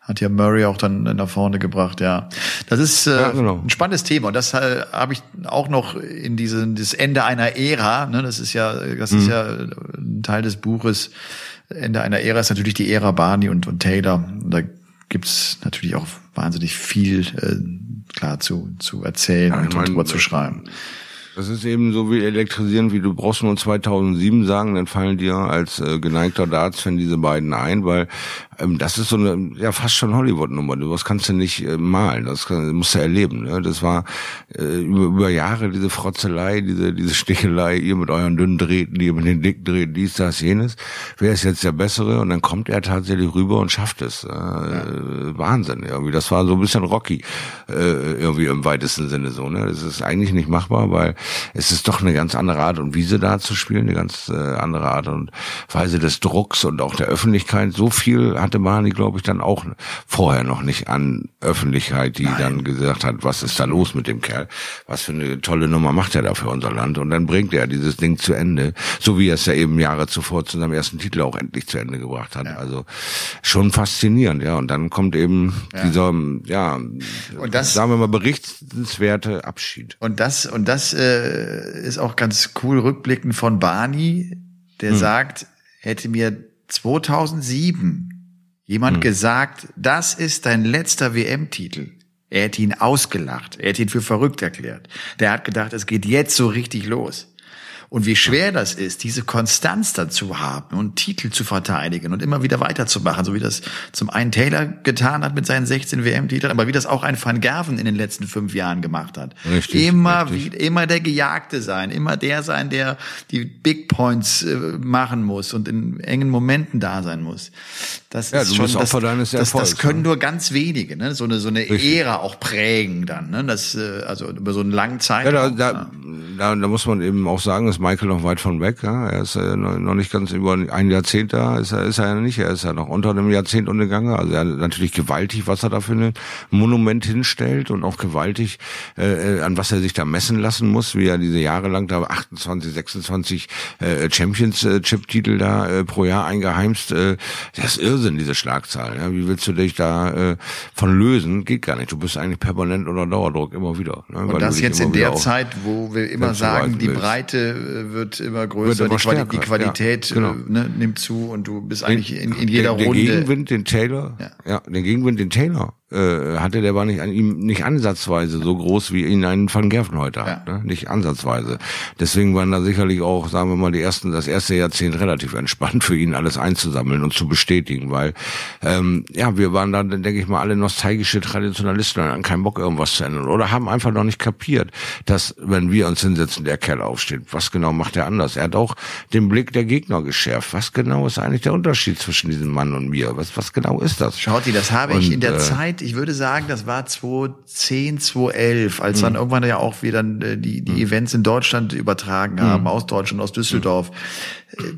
hat ja Murray auch dann nach vorne gebracht, ja. Das ist äh, Ja, genau. ein spannendes Thema und das äh, habe ich auch noch in diesem das Ende einer Ära, ne, das ist ja das Mhm. ist ja ein Teil des Buches. Ende einer Ära ist natürlich die Ära Barney und, und Taylor. Und da gibt's natürlich auch wahnsinnig viel äh, klar zu zu erzählen Ja, und, mein, drüber zu schreiben. Das ist eben so wie elektrisierend, wie du brauchst nur 2007 sagen, dann fallen dir als äh, geneigter Darts-Fan diese beiden ein, weil ähm, das ist so eine, ja, fast schon Hollywood-Nummer. Das kannst du nicht äh, malen, das kann, musst du erleben. Ne? Das war äh, über, über Jahre diese Frotzelei, diese, diese Stichelei, ihr mit euren dünnen Drähten, ihr mit den dicken Drähten, dies, das, jenes. Wer ist jetzt der Bessere? Und dann kommt er tatsächlich rüber und schafft es. Äh, ja. Wahnsinn, irgendwie. Das war so ein bisschen Rocky, äh, irgendwie im weitesten Sinne so. Ne? Das ist eigentlich nicht machbar, weil es ist doch eine ganz andere Art und Weise da zu spielen, eine ganz äh, andere Art und Weise des Drucks und auch der Öffentlichkeit. So viel hatte Mani, glaube ich, dann auch vorher noch nicht an Öffentlichkeit, die Nein. dann gesagt hat, was ist da los mit dem Kerl? Was für eine tolle Nummer macht er da für unser Land? Und dann bringt er dieses Ding zu Ende, so wie er es ja eben Jahre zuvor zu seinem ersten Titel auch endlich zu Ende gebracht hat. Ja. Also schon faszinierend, ja. Und dann kommt eben ja. dieser, ja, und das, sagen wir mal, berichtenswerte Abschied. Und das, und das äh, ist auch ganz cool rückblickend von Barney, der hm. sagt, hätte mir 2007 jemand hm. gesagt, das ist dein letzter WM-Titel. Er hätte ihn ausgelacht. Er hätte ihn für verrückt erklärt. Der hat gedacht, es geht jetzt so richtig los. Und wie schwer das ist, diese Konstanz dazu haben und Titel zu verteidigen und immer wieder weiterzumachen, so wie das zum einen Taylor getan hat mit seinen 16 WM-Titeln, aber wie das auch ein Van Gerven in den letzten fünf Jahren gemacht hat. Richtig, immer, richtig. Wie, immer der Gejagte sein, immer der sein, der die Big Points äh, machen muss und in engen Momenten da sein muss. Das ja, ist schon, das, das, das, können ne? nur ganz wenige, ne? so eine so eine Ära auch prägen dann, ne? Das äh, also über so einen langen Zeitraum. Ja, da, da, da, da muss man eben auch sagen, dass Michael noch weit von weg. Ja? Er ist äh, noch nicht ganz über ein Jahrzehnt da, ist er, ist er ja nicht. Er ist ja noch unter einem Jahrzehnt untergegangen. Also er hat natürlich gewaltig, was er da für ein Monument hinstellt und auch gewaltig, äh, äh, an was er sich da messen lassen muss, wie er diese Jahre lang da 28, 26 äh, Championship-Titel da äh, pro Jahr eingeheimst. Äh, das ist Irrsinn, diese Schlagzahl. Ja? Wie willst du dich da äh, von lösen? Geht gar nicht. Du bist eigentlich permanent unter Dauerdruck immer wieder. Ne? Und das jetzt in der Zeit, wo wir immer sagen, die Breite äh, wird immer größer, wird immer die, die, Qualität ja, genau. Äh, ne, nimmt zu und du bist eigentlich in, in jeder den, Runde. Den Gegenwind, den Taylor, ja. ja, den Gegenwind, den Taylor äh, hatte, der war nicht an ihm nicht ansatzweise so groß wie ihn einen Van Gerven heute hat, ne? nicht ansatzweise. Deswegen waren da sicherlich auch, sagen wir mal, die ersten, das erste Jahrzehnt relativ entspannt für ihn, alles einzusammeln und zu bestätigen, weil ähm, ja, wir waren dann, denke ich mal, alle nostalgische Traditionalisten und hatten keinen Bock irgendwas zu ändern oder haben einfach noch nicht kapiert, dass wenn wir uns hinsetzen, der Kerl aufsteht. Was genau macht er anders? Er hat auch den Blick der Gegner geschärft. Was genau ist eigentlich der Unterschied zwischen diesem Mann und mir? Was, was genau ist das? Schaut ihr, das habe ich und, in der äh, Zeit ich würde sagen, das war 2010, 2011, als mhm. dann irgendwann ja auch wieder äh, die, die mhm. Events in Deutschland übertragen haben, mhm. aus Deutschland, aus Düsseldorf.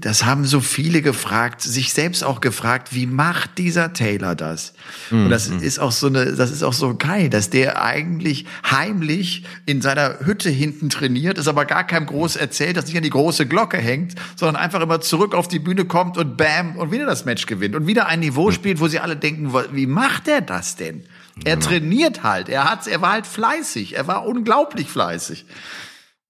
Das haben so viele gefragt, sich selbst auch gefragt, wie macht dieser Taylor das? Und das mhm. ist auch so eine, das ist auch so geil, dass der eigentlich heimlich in seiner Hütte hinten trainiert, ist aber gar keinem groß erzählt, dass nicht an die große Glocke hängt, sondern einfach immer zurück auf die Bühne kommt und bam und wieder das Match gewinnt und wieder ein Niveau spielt, wo sie alle denken, wie macht er das denn? Er trainiert halt. Er hat, er war halt fleißig. Er war unglaublich fleißig.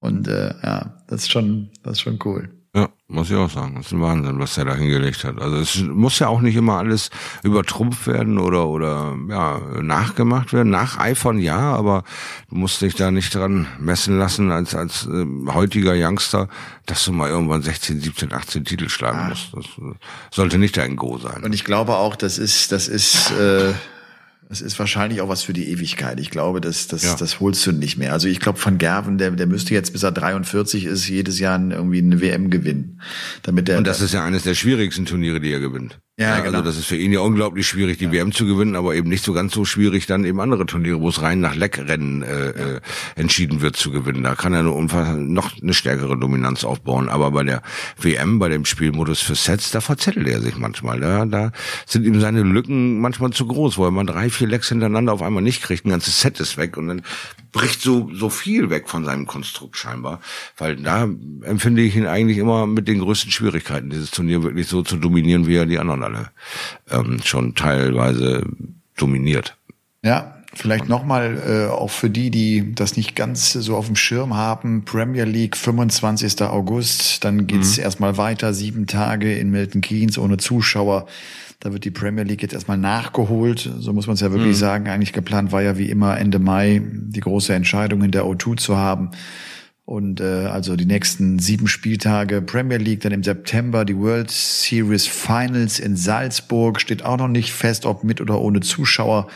Und äh, ja, das ist schon, das ist schon cool. Ja, muss ich auch sagen. Das ist ein Wahnsinn, was er da hingelegt hat. Also es muss ja auch nicht immer alles übertrumpft werden oder oder ja nachgemacht werden. Nacheifern ja, aber du musst dich da nicht dran messen lassen als als äh, heutiger Youngster, dass du mal irgendwann 16, 17, 18 Titel schlagen ah. musst. Das äh, sollte nicht dein Go sein. Und ich glaube auch, das ist das ist äh es ist wahrscheinlich auch was für die Ewigkeit. Ich glaube, das, das, ja. das holst du nicht mehr. Also ich glaube, von Gerven, der, der müsste jetzt, bis er 43 ist, jedes Jahr irgendwie eine WM gewinnen. Damit der, Und das ist ja eines der schwierigsten Turniere, die er gewinnt. Ja, ja, genau. Also das ist für ihn ja unglaublich schwierig, die ja. WM zu gewinnen, aber eben nicht so ganz so schwierig dann eben andere Turniere, wo es rein nach Leckrennen äh, äh, entschieden wird zu gewinnen. Da kann er nur noch eine stärkere Dominanz aufbauen. Aber bei der WM, bei dem Spielmodus für Sets, da verzettelt er sich manchmal. Da, da sind ihm seine Lücken manchmal zu groß, wo er mal drei, vier Lecks hintereinander auf einmal nicht kriegt. Ein ganzes Set ist weg und dann bricht so, so viel weg von seinem Konstrukt scheinbar. Weil da empfinde ich ihn eigentlich immer mit den größten Schwierigkeiten, dieses Turnier wirklich so zu dominieren, wie er die anderen alle ähm, schon teilweise dominiert. Ja, vielleicht nochmal äh, auch für die, die das nicht ganz so auf dem Schirm haben, Premier League 25. August, dann geht's mhm. erstmal weiter, sieben Tage in Milton Keynes ohne Zuschauer. Da wird die Premier League jetzt erstmal nachgeholt. So muss man es ja wirklich mhm. sagen. Eigentlich geplant war ja wie immer Ende Mai die große Entscheidung in der O2 zu haben. Und äh, also die nächsten sieben Spieltage Premier League, dann im September die World Series Finals in Salzburg, steht auch noch nicht fest, ob mit oder ohne Zuschauer.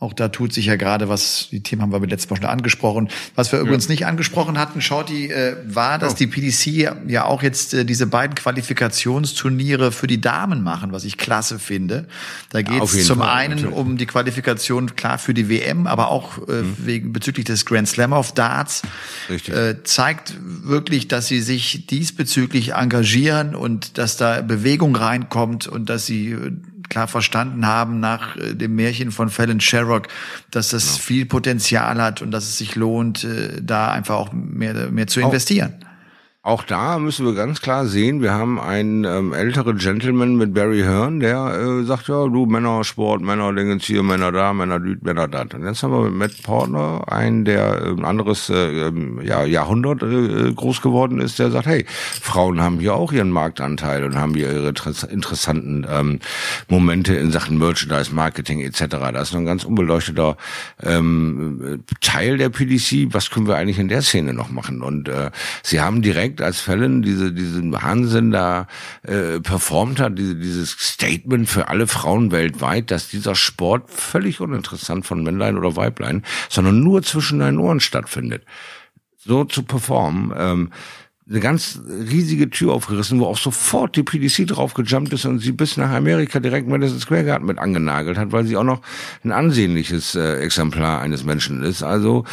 Auch da tut sich ja gerade was, die Themen haben wir letztes Mal schon angesprochen. Was wir ja. übrigens nicht angesprochen hatten, Shorty, äh, war, dass oh. die PDC ja auch jetzt äh, diese beiden Qualifikationsturniere für die Damen machen, was ich klasse finde. Da geht es ja, zum Fall, einen natürlich. um die Qualifikation, klar, für die WM, aber auch äh, mhm. wegen bezüglich des Grand Slam of Darts. Richtig. Äh, zeigt wirklich, dass sie sich diesbezüglich engagieren und dass da Bewegung reinkommt und dass sie äh, klar verstanden haben nach äh, dem Märchen von Fallon Sherrock, dass das genau. viel Potenzial hat und dass es sich lohnt, äh, da einfach auch mehr, mehr zu investieren. Auch da müssen wir ganz klar sehen, wir haben einen ähm, älteren Gentleman mit Barry Hearn, der äh, sagt, ja, du Männer, Sport, Männer, Dingens hier, Männer da, Männer düt, Männer da. Und jetzt haben wir mit Matt Portner einen, der ein äh, anderes äh, ähm, ja, Jahrhundert äh, groß geworden ist, der sagt, hey, Frauen haben hier auch ihren Marktanteil und haben hier ihre interessanten ähm, Momente in Sachen Merchandise, Marketing etc. Das ist ein ganz unbeleuchteter ähm, Teil der PDC. Was können wir eigentlich in der Szene noch machen? Und äh, sie haben direkt Endeffekt, als Fallon diese, diesen Wahnsinn da äh, performt hat, diese, dieses Statement für alle Frauen weltweit, dass dieser Sport völlig uninteressant von Männlein oder Weiblein, sondern nur zwischen deinen Ohren stattfindet. So zu performen, ähm, eine ganz riesige Tür aufgerissen, wo auch sofort die PDC draufgejumpt ist und sie bis nach Amerika direkt Madison Square Garden mit angenagelt hat, weil sie auch noch ein ansehnliches äh, Exemplar eines Menschen ist. Also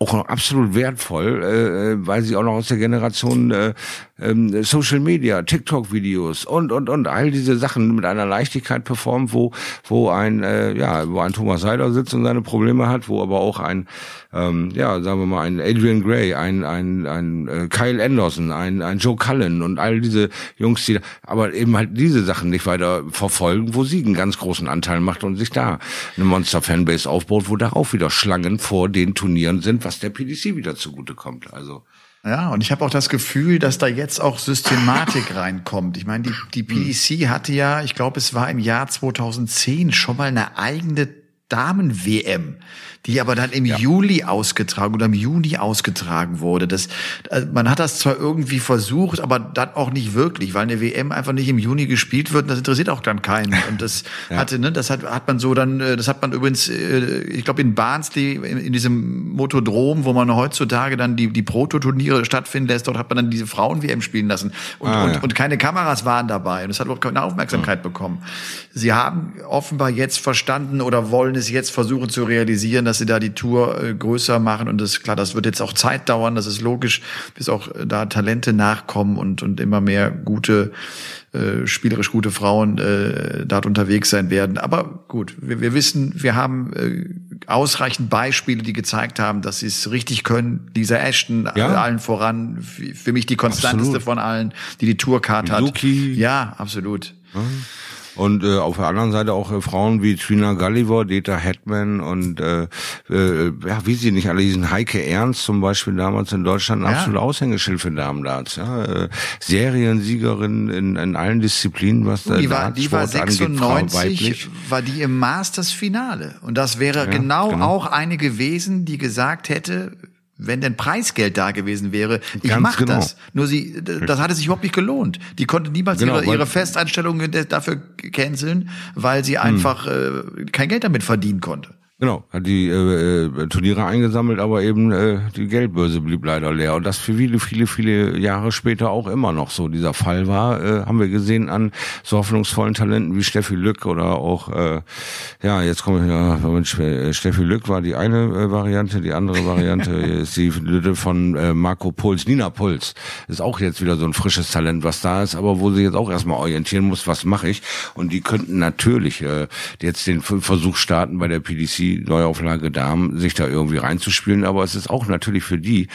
auch noch absolut wertvoll, äh, äh, weil sie auch noch aus der Generation äh, äh, Social Media, TikTok-Videos und und und all diese Sachen mit einer Leichtigkeit performt, wo wo ein äh, ja wo ein Thomas Seider sitzt und seine Probleme hat, wo aber auch ein ähm, ja sagen wir mal ein Adrian Gray, ein ein ein äh, Kyle Anderson, ein ein Joe Cullen und all diese Jungs, die aber eben halt diese Sachen nicht weiter verfolgen, wo sie einen ganz großen Anteil macht und sich da eine Monster Fanbase aufbaut, wo darauf wieder Schlangen vor den Turnieren sind was der PDC wieder zugutekommt. Also ja, und ich habe auch das Gefühl, dass da jetzt auch Systematik reinkommt. Ich meine, die, die PDC hatte ja, ich glaube, es war im Jahr 2010 schon mal eine eigene Damen-WM die aber dann im ja. Juli ausgetragen oder im Juni ausgetragen wurde. Das, also man hat das zwar irgendwie versucht, aber dann auch nicht wirklich, weil eine WM einfach nicht im Juni gespielt wird. Und das interessiert auch dann keinen. Und das ja. hatte, ne, das hat, hat man so dann, äh, das hat man übrigens, äh, ich glaube in Barnsley in, in diesem Motodrom, wo man heutzutage dann die die Prototurniere stattfinden lässt, dort hat man dann diese Frauen-WM spielen lassen und, ah, und, ja. und keine Kameras waren dabei und es hat überhaupt keine Aufmerksamkeit bekommen. Sie haben offenbar jetzt verstanden oder wollen es jetzt versuchen zu realisieren, dass sie da die Tour äh, größer machen. Und das ist klar, das wird jetzt auch Zeit dauern, das ist logisch, bis auch äh, da Talente nachkommen und, und immer mehr gute, äh, spielerisch gute Frauen äh, dort unterwegs sein werden. Aber gut, wir, wir wissen, wir haben äh, ausreichend Beispiele, die gezeigt haben, dass sie es richtig können. Lisa Ashton, ja. allen voran, für mich die konstanteste absolut. von allen, die die Tourcard hat. Ja, absolut. Mhm. Und äh, auf der anderen Seite auch äh, Frauen wie Trina Gulliver, Deta Hetman und äh, äh, ja, wie sie nicht alle diesen Heike Ernst zum Beispiel damals in Deutschland ein ja. absolut Aushängeschild für Damendarts. Ja, äh, Seriensiegerin in, in allen Disziplinen, was da die war, die war 96, angeht, war die im Masters-Finale. Und das wäre ja, genau, genau auch eine gewesen, die gesagt hätte, wenn denn Preisgeld da gewesen wäre, ich mach genau. das. Nur sie, das hatte sich überhaupt nicht gelohnt. Die konnte niemals genau, ihre, ihre Festeinstellungen dafür canceln, weil sie hm. einfach äh, kein Geld damit verdienen konnte. Genau, hat die äh, äh, Turniere eingesammelt, aber eben äh, die Geldbörse blieb leider leer. Und das für viele, viele, viele Jahre später auch immer noch so dieser Fall war, äh, haben wir gesehen an so hoffnungsvollen Talenten wie Steffi Lück oder auch, äh, ja, jetzt komme ich noch, äh, Steffi Lück war die eine äh, Variante, die andere Variante ist die von äh, Marco Puls, Nina Puls. Ist auch jetzt wieder so ein frisches Talent, was da ist, aber wo sie jetzt auch erstmal orientieren muss, was mache ich. Und die könnten natürlich äh, jetzt den Versuch starten bei der PDC Neuauflage Damen, sich da irgendwie reinzuspielen. Aber es ist auch natürlich für die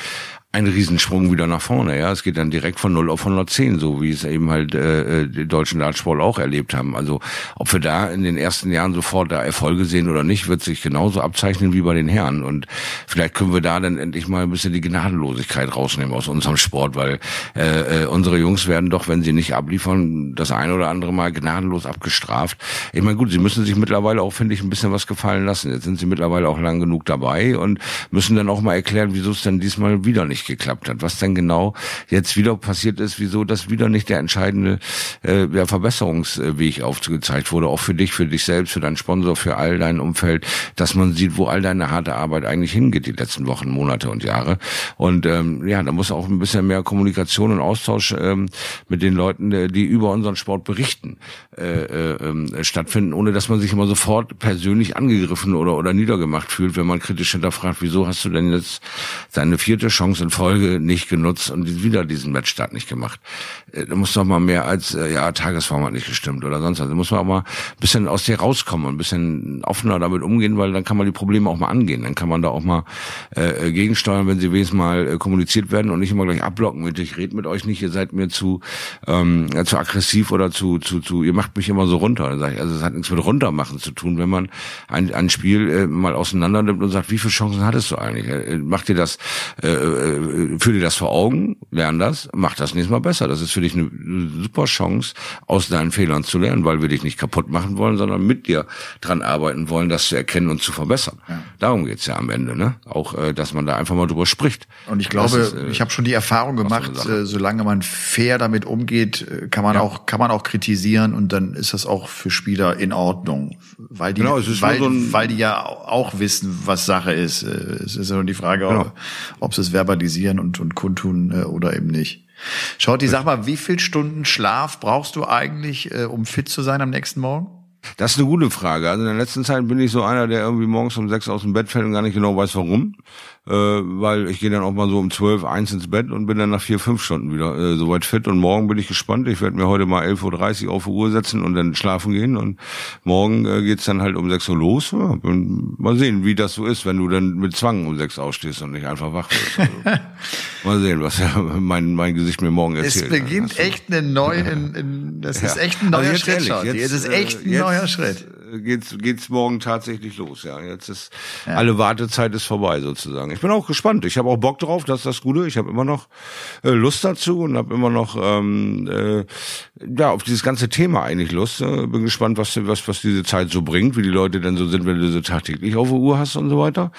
ein Riesensprung wieder nach vorne. Ja, es geht dann direkt von 0 auf 110, so wie es eben halt äh, äh, die deutschen Dartsport auch erlebt haben. Also ob wir da in den ersten Jahren sofort da Erfolge sehen oder nicht, wird sich genauso abzeichnen wie bei den Herren. Und vielleicht können wir da dann endlich mal ein bisschen die Gnadenlosigkeit rausnehmen aus unserem Sport, weil äh, äh, unsere Jungs werden doch, wenn sie nicht abliefern, das ein oder andere Mal gnadenlos abgestraft. Ich meine, gut, sie müssen sich mittlerweile auch, finde ich, ein bisschen was gefallen lassen. Jetzt sind sie mittlerweile auch lang genug dabei und müssen dann auch mal erklären, wieso es denn diesmal wieder nicht nicht geklappt hat. Was denn genau jetzt wieder passiert ist, wieso das wieder nicht der entscheidende äh, der Verbesserungsweg aufgezeigt wurde, auch für dich, für dich selbst, für deinen Sponsor, für all dein Umfeld, dass man sieht, wo all deine harte Arbeit eigentlich hingeht, die letzten Wochen, Monate und Jahre. Und ähm, ja, da muss auch ein bisschen mehr Kommunikation und Austausch ähm, mit den Leuten, äh, die über unseren Sport berichten, äh, äh, stattfinden, ohne dass man sich immer sofort persönlich angegriffen oder, oder niedergemacht fühlt, wenn man kritisch hinterfragt, wieso hast du denn jetzt deine vierte Chance in Folge nicht genutzt und wieder diesen Matchstart nicht gemacht. Äh, da muss doch mal mehr als, äh, ja, Tagesform hat nicht gestimmt oder sonst was. Da muss man auch mal ein bisschen aus dir rauskommen und ein bisschen offener damit umgehen, weil dann kann man die Probleme auch mal angehen. Dann kann man da auch mal äh, gegensteuern, wenn sie wenigstens mal äh, kommuniziert werden und nicht immer gleich abblocken ich rede mit euch nicht, ihr seid mir zu, ähm, zu aggressiv oder zu, zu, zu, ihr macht mich immer so runter. Dann sag ich, also es hat nichts mit runtermachen zu tun, wenn man ein, ein Spiel äh, mal auseinander nimmt und sagt, wie viele Chancen hattest du eigentlich? Äh, macht dir das, äh, äh, führ dir das vor Augen, lern das, mach das nächstes Mal besser. Das ist für dich eine super Chance, aus deinen Fehlern zu lernen, weil wir dich nicht kaputt machen wollen, sondern mit dir dran arbeiten wollen, das zu erkennen und zu verbessern. Ja. Darum geht's ja am Ende, ne? Auch, äh, dass man da einfach mal drüber spricht. Und ich glaube, ist, äh, ich habe schon die Erfahrung gemacht, äh, solange man fair damit umgeht, äh, kann man ja. auch kann man auch kritisieren und dann ist das auch für Spieler in Ordnung, weil die genau, weil, so weil die ja auch wissen, was Sache ist. Äh, es ist ja nur die Frage, genau. ob, ob sie es verbalisieren und und kundtun äh, oder eben nicht. Schaut, die sag mal, wie viel Stunden Schlaf brauchst du eigentlich, äh, um fit zu sein am nächsten Morgen? Das ist eine gute Frage. Also in der letzten Zeit bin ich so einer, der irgendwie morgens um sechs aus dem Bett fällt und gar nicht genau weiß warum äh, weil ich gehe dann auch mal so um zwölf, eins ins Bett und bin dann nach vier, fünf Stunden wieder äh, soweit fit. Und morgen bin ich gespannt. Ich werde mir heute mal 11.30 Uhr auf die Uhr setzen und dann schlafen gehen. Und morgen äh, geht's dann halt um sechs Uhr los. Ja, mal sehen, wie das so ist, wenn du dann mit Zwang um sechs aufstehst und nicht einfach wach wirst. Also, mal sehen, was mein, mein Gesicht mir morgen erzählt. Es beginnt also, echt eine neue, in, in, das ist echt ein neuer also Schritt. Ehrlich, jetzt, jetzt ist echt ein äh, jetzt, neuer Schritt geht's geht's morgen tatsächlich los. Ja, jetzt ist ja. alle Wartezeit ist vorbei sozusagen. Ich bin auch gespannt. Ich habe auch Bock drauf. Das ist das Gute. Ich habe immer noch äh, Lust dazu und habe immer noch ähm, äh, ja auf dieses ganze Thema eigentlich Lust. Äh, bin gespannt, was was was diese Zeit so bringt, wie die Leute denn so sind, wenn du so tagtäglich auf der Uhr hast und so weiter.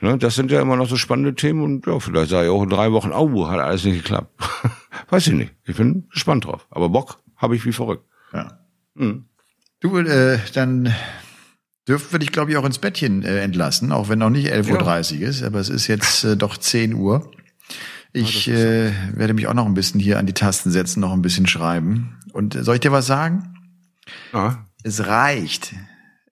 Ne, das sind ja immer noch so spannende Themen und ja, vielleicht sage ich auch in drei Wochen, oh, hat alles nicht geklappt. Weiß ich nicht. Ich bin gespannt drauf. Aber Bock habe ich wie verrückt. Ja. Mhm. Du, äh, dann dürfen wir dich, glaube ich, auch ins Bettchen äh, entlassen, auch wenn noch nicht 11.30 Uhr ist, aber es ist jetzt äh, doch 10 Uhr. Ich äh, werde mich auch noch ein bisschen hier an die Tasten setzen, noch ein bisschen schreiben. Und soll ich dir was sagen? Ja. Es reicht.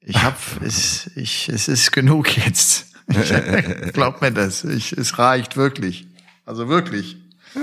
Ich hab, es, ich, es ist genug jetzt. Glaub mir das. Ich, es reicht wirklich. Also wirklich. Ja,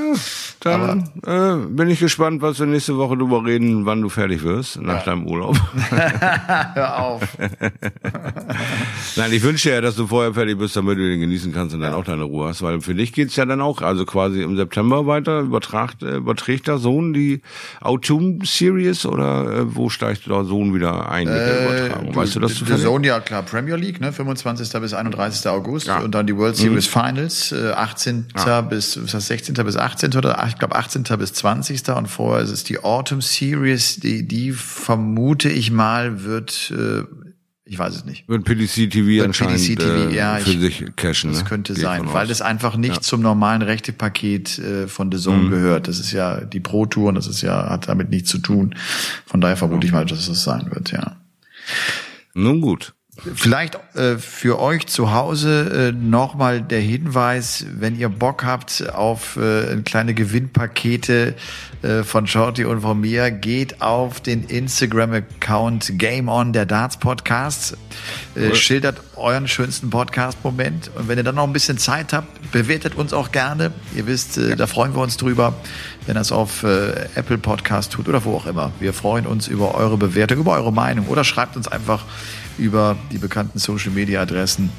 dann äh, bin ich gespannt, was wir nächste Woche drüber reden, wann du fertig wirst nach ja. deinem Urlaub. Hör auf. Nein, ich wünsche ja, dass du vorher fertig bist, damit du den genießen kannst und dann ja. auch deine Ruhe hast, weil für dich geht's ja dann auch, also quasi im September weiter, übertragt, äh, überträgt der Sohn die Autumn Series oder äh, wo steigt der Sohn wieder ein mit der äh, Übertragung? Weißt du das Der Sohn ja klar, Premier League, ne, 25. bis 31. August ja. und dann die World Series mhm. Finals, äh, 18. bis, was heißt 16. bis 18. oder ich glaube 18. bis 20. und vorher ist es die Autumn Series, die, die vermute ich mal wird, äh, ich weiß es nicht. Wird PDC TV wird anscheinend PDC TV, äh, ja, für ich, sich cashen. Das ne? könnte Geht sein, weil das einfach nicht ja. zum normalen Rechtepaket äh, von The Zone mhm. gehört. Das ist ja die Pro Tour und das ist ja, hat damit nichts zu tun. Von daher vermute ich mal, dass es das sein wird, ja. Nun gut. Vielleicht äh, für euch zu Hause äh, nochmal der Hinweis, wenn ihr Bock habt auf äh, kleine Gewinnpakete äh, von Shorty und von mir, geht auf den Instagram-Account Game On, der Darts Podcast. Äh, schildert euren schönsten Podcast-Moment. Und wenn ihr dann noch ein bisschen Zeit habt, bewertet uns auch gerne. Ihr wisst, äh, ja. da freuen wir uns drüber, wenn es auf äh, Apple Podcast tut oder wo auch immer. Wir freuen uns über eure Bewertung, über eure Meinung oder schreibt uns einfach über die bekannten Social Media Adressen.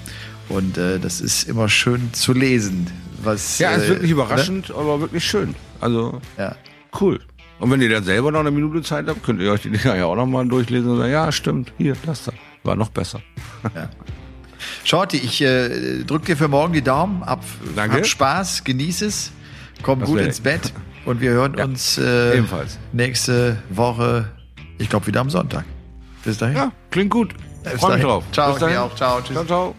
Und äh, das ist immer schön zu lesen. Was, ja, ist äh, wirklich überraschend, ne? aber wirklich schön. Also ja. cool. Und wenn ihr dann selber noch eine Minute Zeit habt, könnt ihr euch die Dinger ja auch nochmal durchlesen und sagen, ja, stimmt, hier, das da. War noch besser. Ja. Shorty, ich äh, drücke dir für morgen die Daumen. Ab, Danke. Hab Spaß, genieß es, komm das gut ins Bett und wir hören ja, uns äh, ebenfalls. nächste Woche, ich glaube wieder am Sonntag. Bis dahin. Ja, klingt gut. Ich freue mich drauf. Ciao, Bis auch. Ciao, tschüss. Ciao, ciao.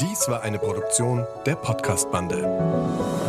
Dies war eine Produktion der Podcast-Bande.